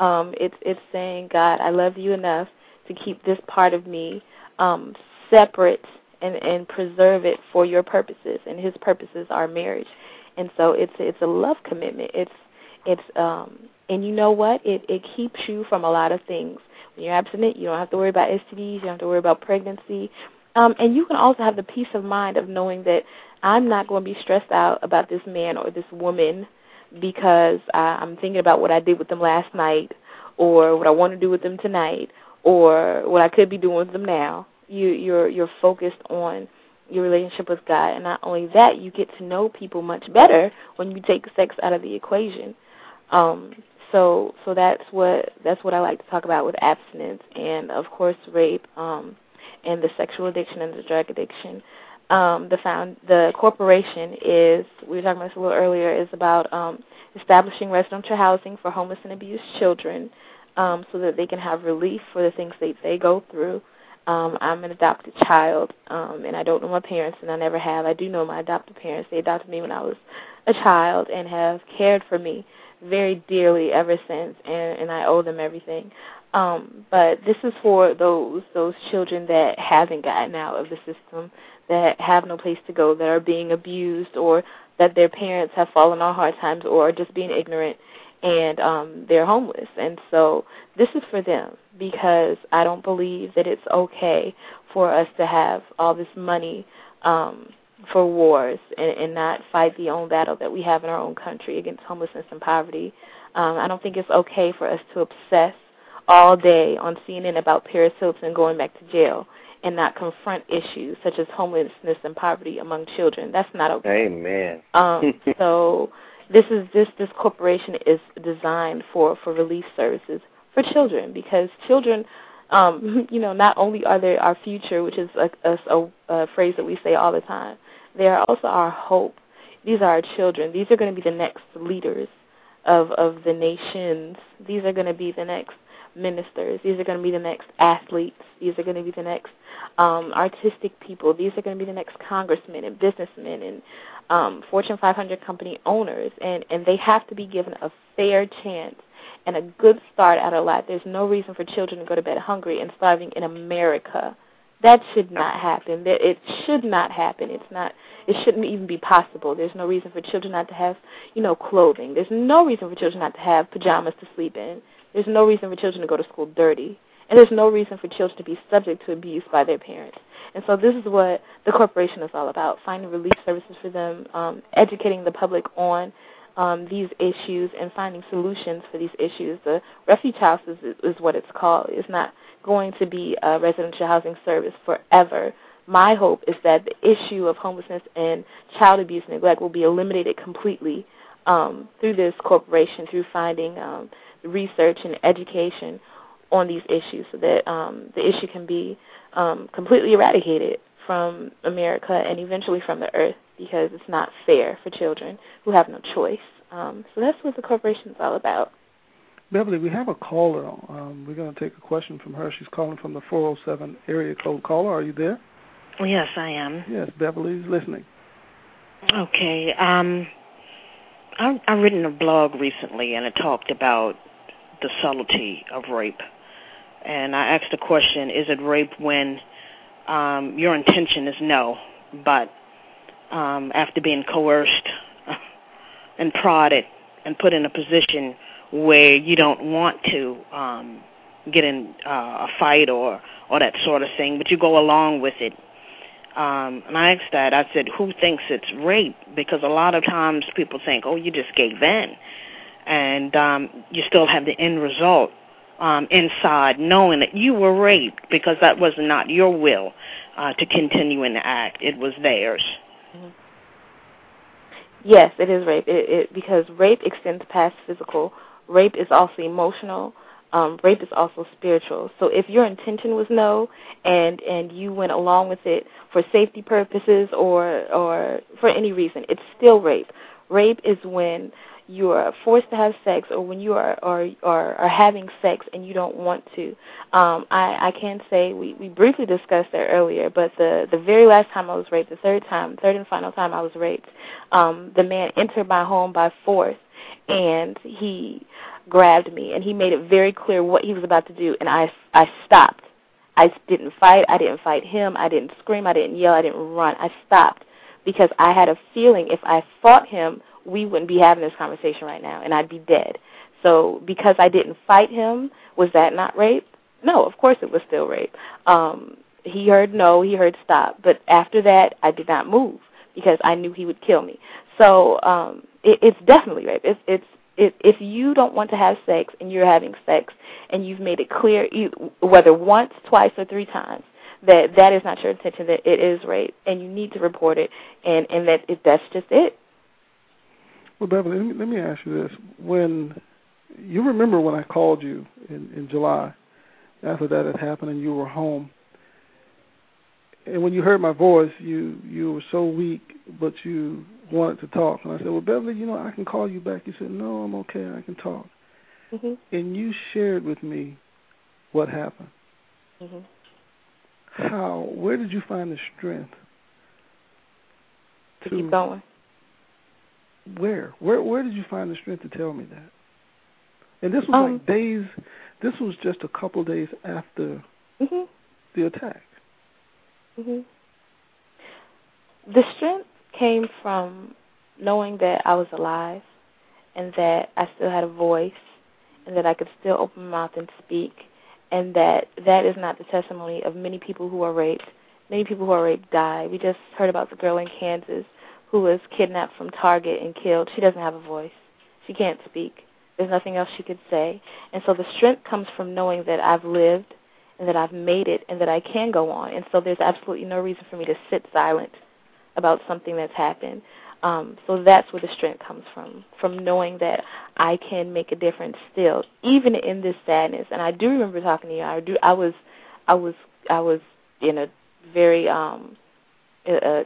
Um, it's it's saying, God, I love you enough to keep this part of me um, separate and and preserve it for your purposes, and His purposes are marriage. And so it's it's a love commitment. It's it's um, and you know what? It it keeps you from a lot of things. When you're abstinent, you don't have to worry about STDs. You don't have to worry about pregnancy. Um, and you can also have the peace of mind of knowing that I'm not going to be stressed out about this man or this woman because I, I'm thinking about what I did with them last night or what I want to do with them tonight or what I could be doing with them now. You, you're you're focused on your relationship with God, and not only that, you get to know people much better when you take sex out of the equation. Um, so so that's what that's what I like to talk about with abstinence, and of course rape, um, and the sexual addiction and the drug addiction. Um, the found the corporation is we were talking about this a little earlier is about um, establishing residential housing for homeless and abused children, um, so that they can have relief for the things that they go through. Um, I'm an adopted child, um, and I don't know my parents, and I never have. I do know my adopted parents. They adopted me when I was a child and have cared for me very dearly ever since, and, and I owe them everything. Um, but this is for those those children that haven't gotten out of the system, that have no place to go, that are being abused, or that their parents have fallen on hard times, or are just being ignorant and um they're homeless and so this is for them because I don't believe that it's okay for us to have all this money um for wars and, and not fight the own battle that we have in our own country against homelessness and poverty. Um, I don't think it's okay for us to obsess all day on CNN about Paris Hilton going back to jail and not confront issues such as homelessness and poverty among children. That's not okay.
Amen.
um, [LAUGHS] so this is this this corporation is designed for for relief services for children because children um [LAUGHS] you know not only are they our future which is a, a, a phrase that we say all the time they are also our hope. These are our children. These are going to be the next leaders of of the nations. These are going to be the next ministers. These are going to be the next athletes. These are going to be the next um artistic people. These are going to be the next congressmen and businessmen and um, Fortune 500 company owners, and and they have to be given a fair chance and a good start out of life. There's no reason for children to go to bed hungry and starving in America. That should not happen. It should not happen. It's not. It shouldn't even be possible. There's no reason for children not to have, you know, clothing. There's no reason for children not to have pajamas to sleep in. There's no reason for children to go to school dirty. And there's no reason for children to be subject to abuse by their parents. And so this is what the corporation is all about, finding relief services for them, um, educating the public on um, these issues and finding solutions for these issues. The refuge house is, is what it's called. It's not going to be a residential housing service forever. My hope is that the issue of homelessness and child abuse and neglect will be eliminated completely um, through this corporation, through finding um, research and education on these issues so that um, the issue can be um, completely eradicated from America and eventually from the earth because it's not fair for children who have no choice. Um, so that's what the corporation is all about.
Beverly, we have a caller. Um, we're going to take a question from her. She's calling from the 407 area code caller. Are you there?
Yes, I am.
Yes, Beverly's listening.
Okay. Um, I, I've written a blog recently, and it talked about the subtlety of rape and I asked the question, is it rape when um, your intention is no, but um, after being coerced [LAUGHS] and prodded and put in a position where you don't want to um, get in uh, a fight or or that sort of thing, but you go along with it. Um, and I asked that. I said, "Who thinks it's rape?" Because a lot of times people think, "Oh, you just gave in," and um, you still have the end result um, inside, knowing that you were raped because that was not your will uh, to continue in the act; it was theirs.
Mm-hmm. Yes, it is rape. It, it, because rape extends past physical. Rape is also emotional. Um, rape is also spiritual. So if your intention was no, and and you went along with it for safety purposes or or for any reason, it's still rape. Rape is when you are forced to have sex or when you are are are, are having sex and you don't want to. Um, I, I can say we, we briefly discussed that earlier, but the the very last time I was raped, the third time, third and final time I was raped, um, the man entered my home by force and he grabbed me and he made it very clear what he was about to do and I I stopped. I didn't fight. I didn't fight him. I didn't scream. I didn't yell. I didn't run. I stopped because I had a feeling if I fought him, we wouldn't be having this conversation right now, and I'd be dead. So because I didn't fight him, was that not rape? No, of course it was still rape. Um, he heard no, he heard stop, but after that, I did not move because I knew he would kill me. So um, it, it's definitely rape. It's it's if if you don't want to have sex and you're having sex and you've made it clear whether once, twice, or three times that that is not your intention, that it is rape, and you need to report it, and and that if that's just it.
Well, Beverly, let me, let me ask you this: when you remember when I called you in in July, after that had happened, and you were home, and when you heard my voice, you you were so weak, but you wanted to talk, and I said, "Well, Beverly, you know, I can call you back." You said, "No, I'm okay. I can talk."
Mm-hmm.
And you shared with me what happened.
Mm-hmm
how where did you find the strength
to, to keep going?
Where? Where where did you find the strength to tell me that? And this was
um,
like days this was just a couple of days after
mm-hmm.
the attack.
Mhm. The strength came from knowing that I was alive and that I still had a voice and that I could still open my mouth and speak and that that is not the testimony of many people who are raped. Many people who are raped die. We just heard about the girl in Kansas who was kidnapped from Target and killed. She doesn't have a voice. She can't speak. There's nothing else she could say. And so the strength comes from knowing that I've lived and that I've made it and that I can go on. And so there's absolutely no reason for me to sit silent about something that's happened. Um, so that's where the strength comes from, from knowing that I can make a difference still, even in this sadness. And I do remember talking to you. I do. I was, I was, I was in a very um,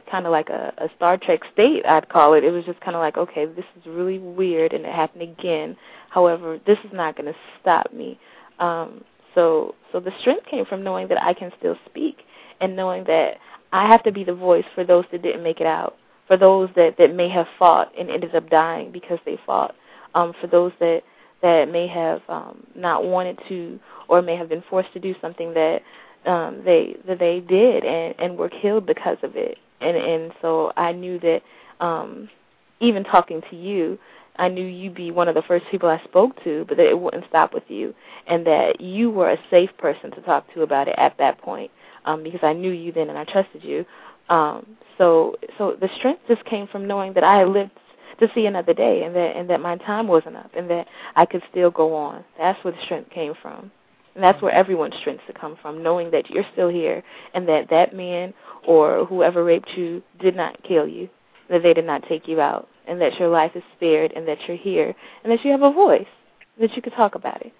kind of like a, a Star Trek state, I'd call it. It was just kind of like, okay, this is really weird, and it happened again. However, this is not going to stop me. Um, so, so the strength came from knowing that I can still speak, and knowing that I have to be the voice for those that didn't make it out for those that that may have fought and ended up dying because they fought, um, for those that that may have um, not wanted to or may have been forced to do something that um, they that they did and and were killed because of it. And and so I knew that um, even talking to you, I knew you'd be one of the first people I spoke to, but that it wouldn't stop with you, and that you were a safe person to talk to about it at that point, um, because I knew you then and I trusted you. Um, so so the strength just came from knowing that I had lived to see another day and that and that my time wasn't up and that I could still go on. That's where the strength came from. And that's where everyone's strength should come from, knowing that you're still here and that that man or whoever raped you did not kill you, that they did not take you out, and that your life is spared and that you're here and that you have a voice, that you can talk about it.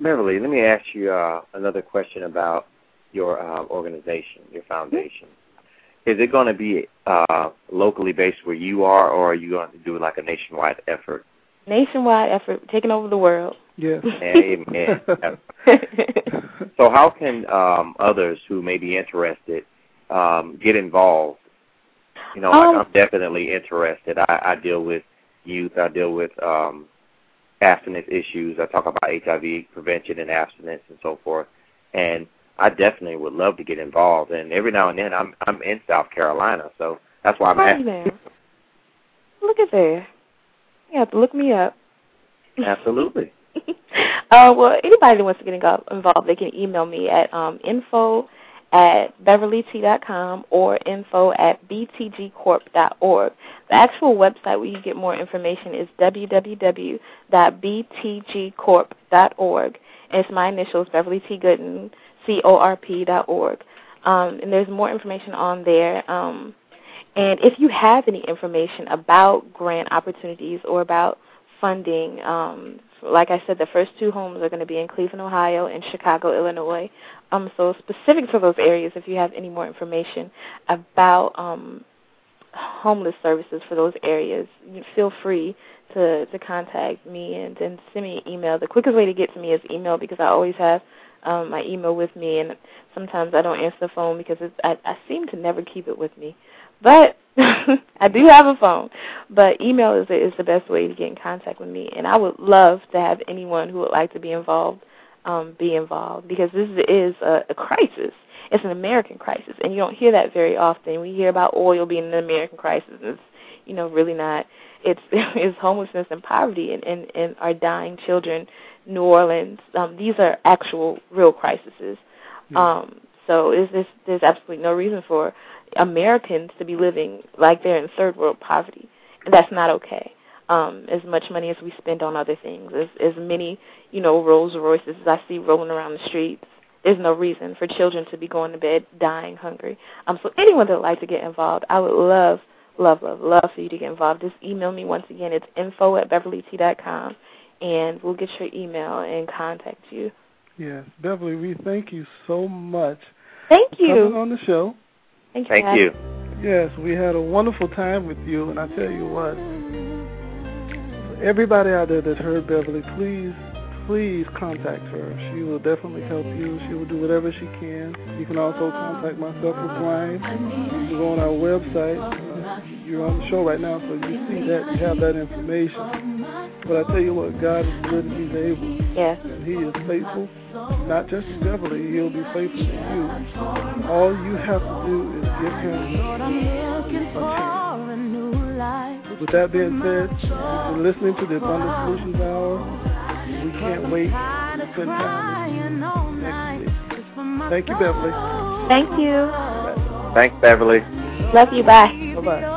Beverly, let me ask you uh, another question about your uh, organization, your foundation. Is it going to be uh, locally based where you are, or are you going to do like a nationwide effort?
Nationwide effort, taking over the world.
Yes.
Amen. [LAUGHS] so, how can um, others who may be interested um, get involved? You know,
um,
like I'm definitely interested. I, I deal with youth. I deal with um, abstinence issues. I talk about HIV prevention and abstinence and so forth. And I definitely would love to get involved. And every now and then, I'm I'm in South Carolina, so that's why I'm
right
asking.
There. Look at there. You have to look me up.
Absolutely.
Uh, well, anybody that wants to get involved, they can email me at um, info at beverlyt.com or info at btgcorp.org. The actual website where you get more information is www.btgcorp.org. And it's my initials, Beverly T. Gooden, corp.org. Um, and there's more information on there. Um, and if you have any information about grant opportunities or about funding, um, like I said, the first two homes are going to be in Cleveland, Ohio, and Chicago, Illinois. Um, so specific to those areas, if you have any more information about um, homeless services for those areas, feel free to to contact me and, and send me an email. The quickest way to get to me is email because I always have um, my email with me, and sometimes I don't answer the phone because it's, I, I seem to never keep it with me. But [LAUGHS] I do have a phone. But email is the, is the best way to get in contact with me, and I would love to have anyone who would like to be involved um, be involved because this is a, a crisis. It's an American crisis, and you don't hear that very often. We hear about oil being an American crisis. It's you know really not. It's [LAUGHS] it's homelessness and poverty and and, and our dying children. New Orleans. Um, these are actual real crises. Um, so is this there's absolutely no reason for Americans to be living like they're in third world poverty. And that's not okay. Um, as much money as we spend on other things, as as many, you know, Rolls Royces as I see rolling around the streets, there's no reason for children to be going to bed dying hungry. Um, so anyone that would like to get involved, I would love, love, love, love for you to get involved. Just email me once again. It's info at beverlyt.com, and we'll get your email and contact you.
Yes, Beverly, we thank you so much.
Thank
for
you.
Coming on the show.
Thank you.
Thank you.
Yes, we had a wonderful time with you, and I tell you what, everybody out there that heard Beverly, please, please contact her. She will definitely help you. She will do whatever she can. You can also contact myself or Brian. You go on our website. You're on the show right now, so you see that. You have that information. But I tell you what, God is good and He's able.
Yes.
And He is faithful. Not just to Beverly, He'll be faithful to you. All you have to do is give Him a chance. With that being said, you've been listening to the Abundant Solutions Hour. We can't wait to spend time with you next week. Thank you, Beverly.
Thank you.
Thanks, Beverly.
Love you. Bye.
Bye bye.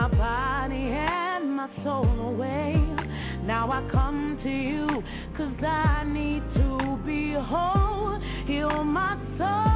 My body and my soul away. Now I come to you cause I need to be whole. Heal my soul,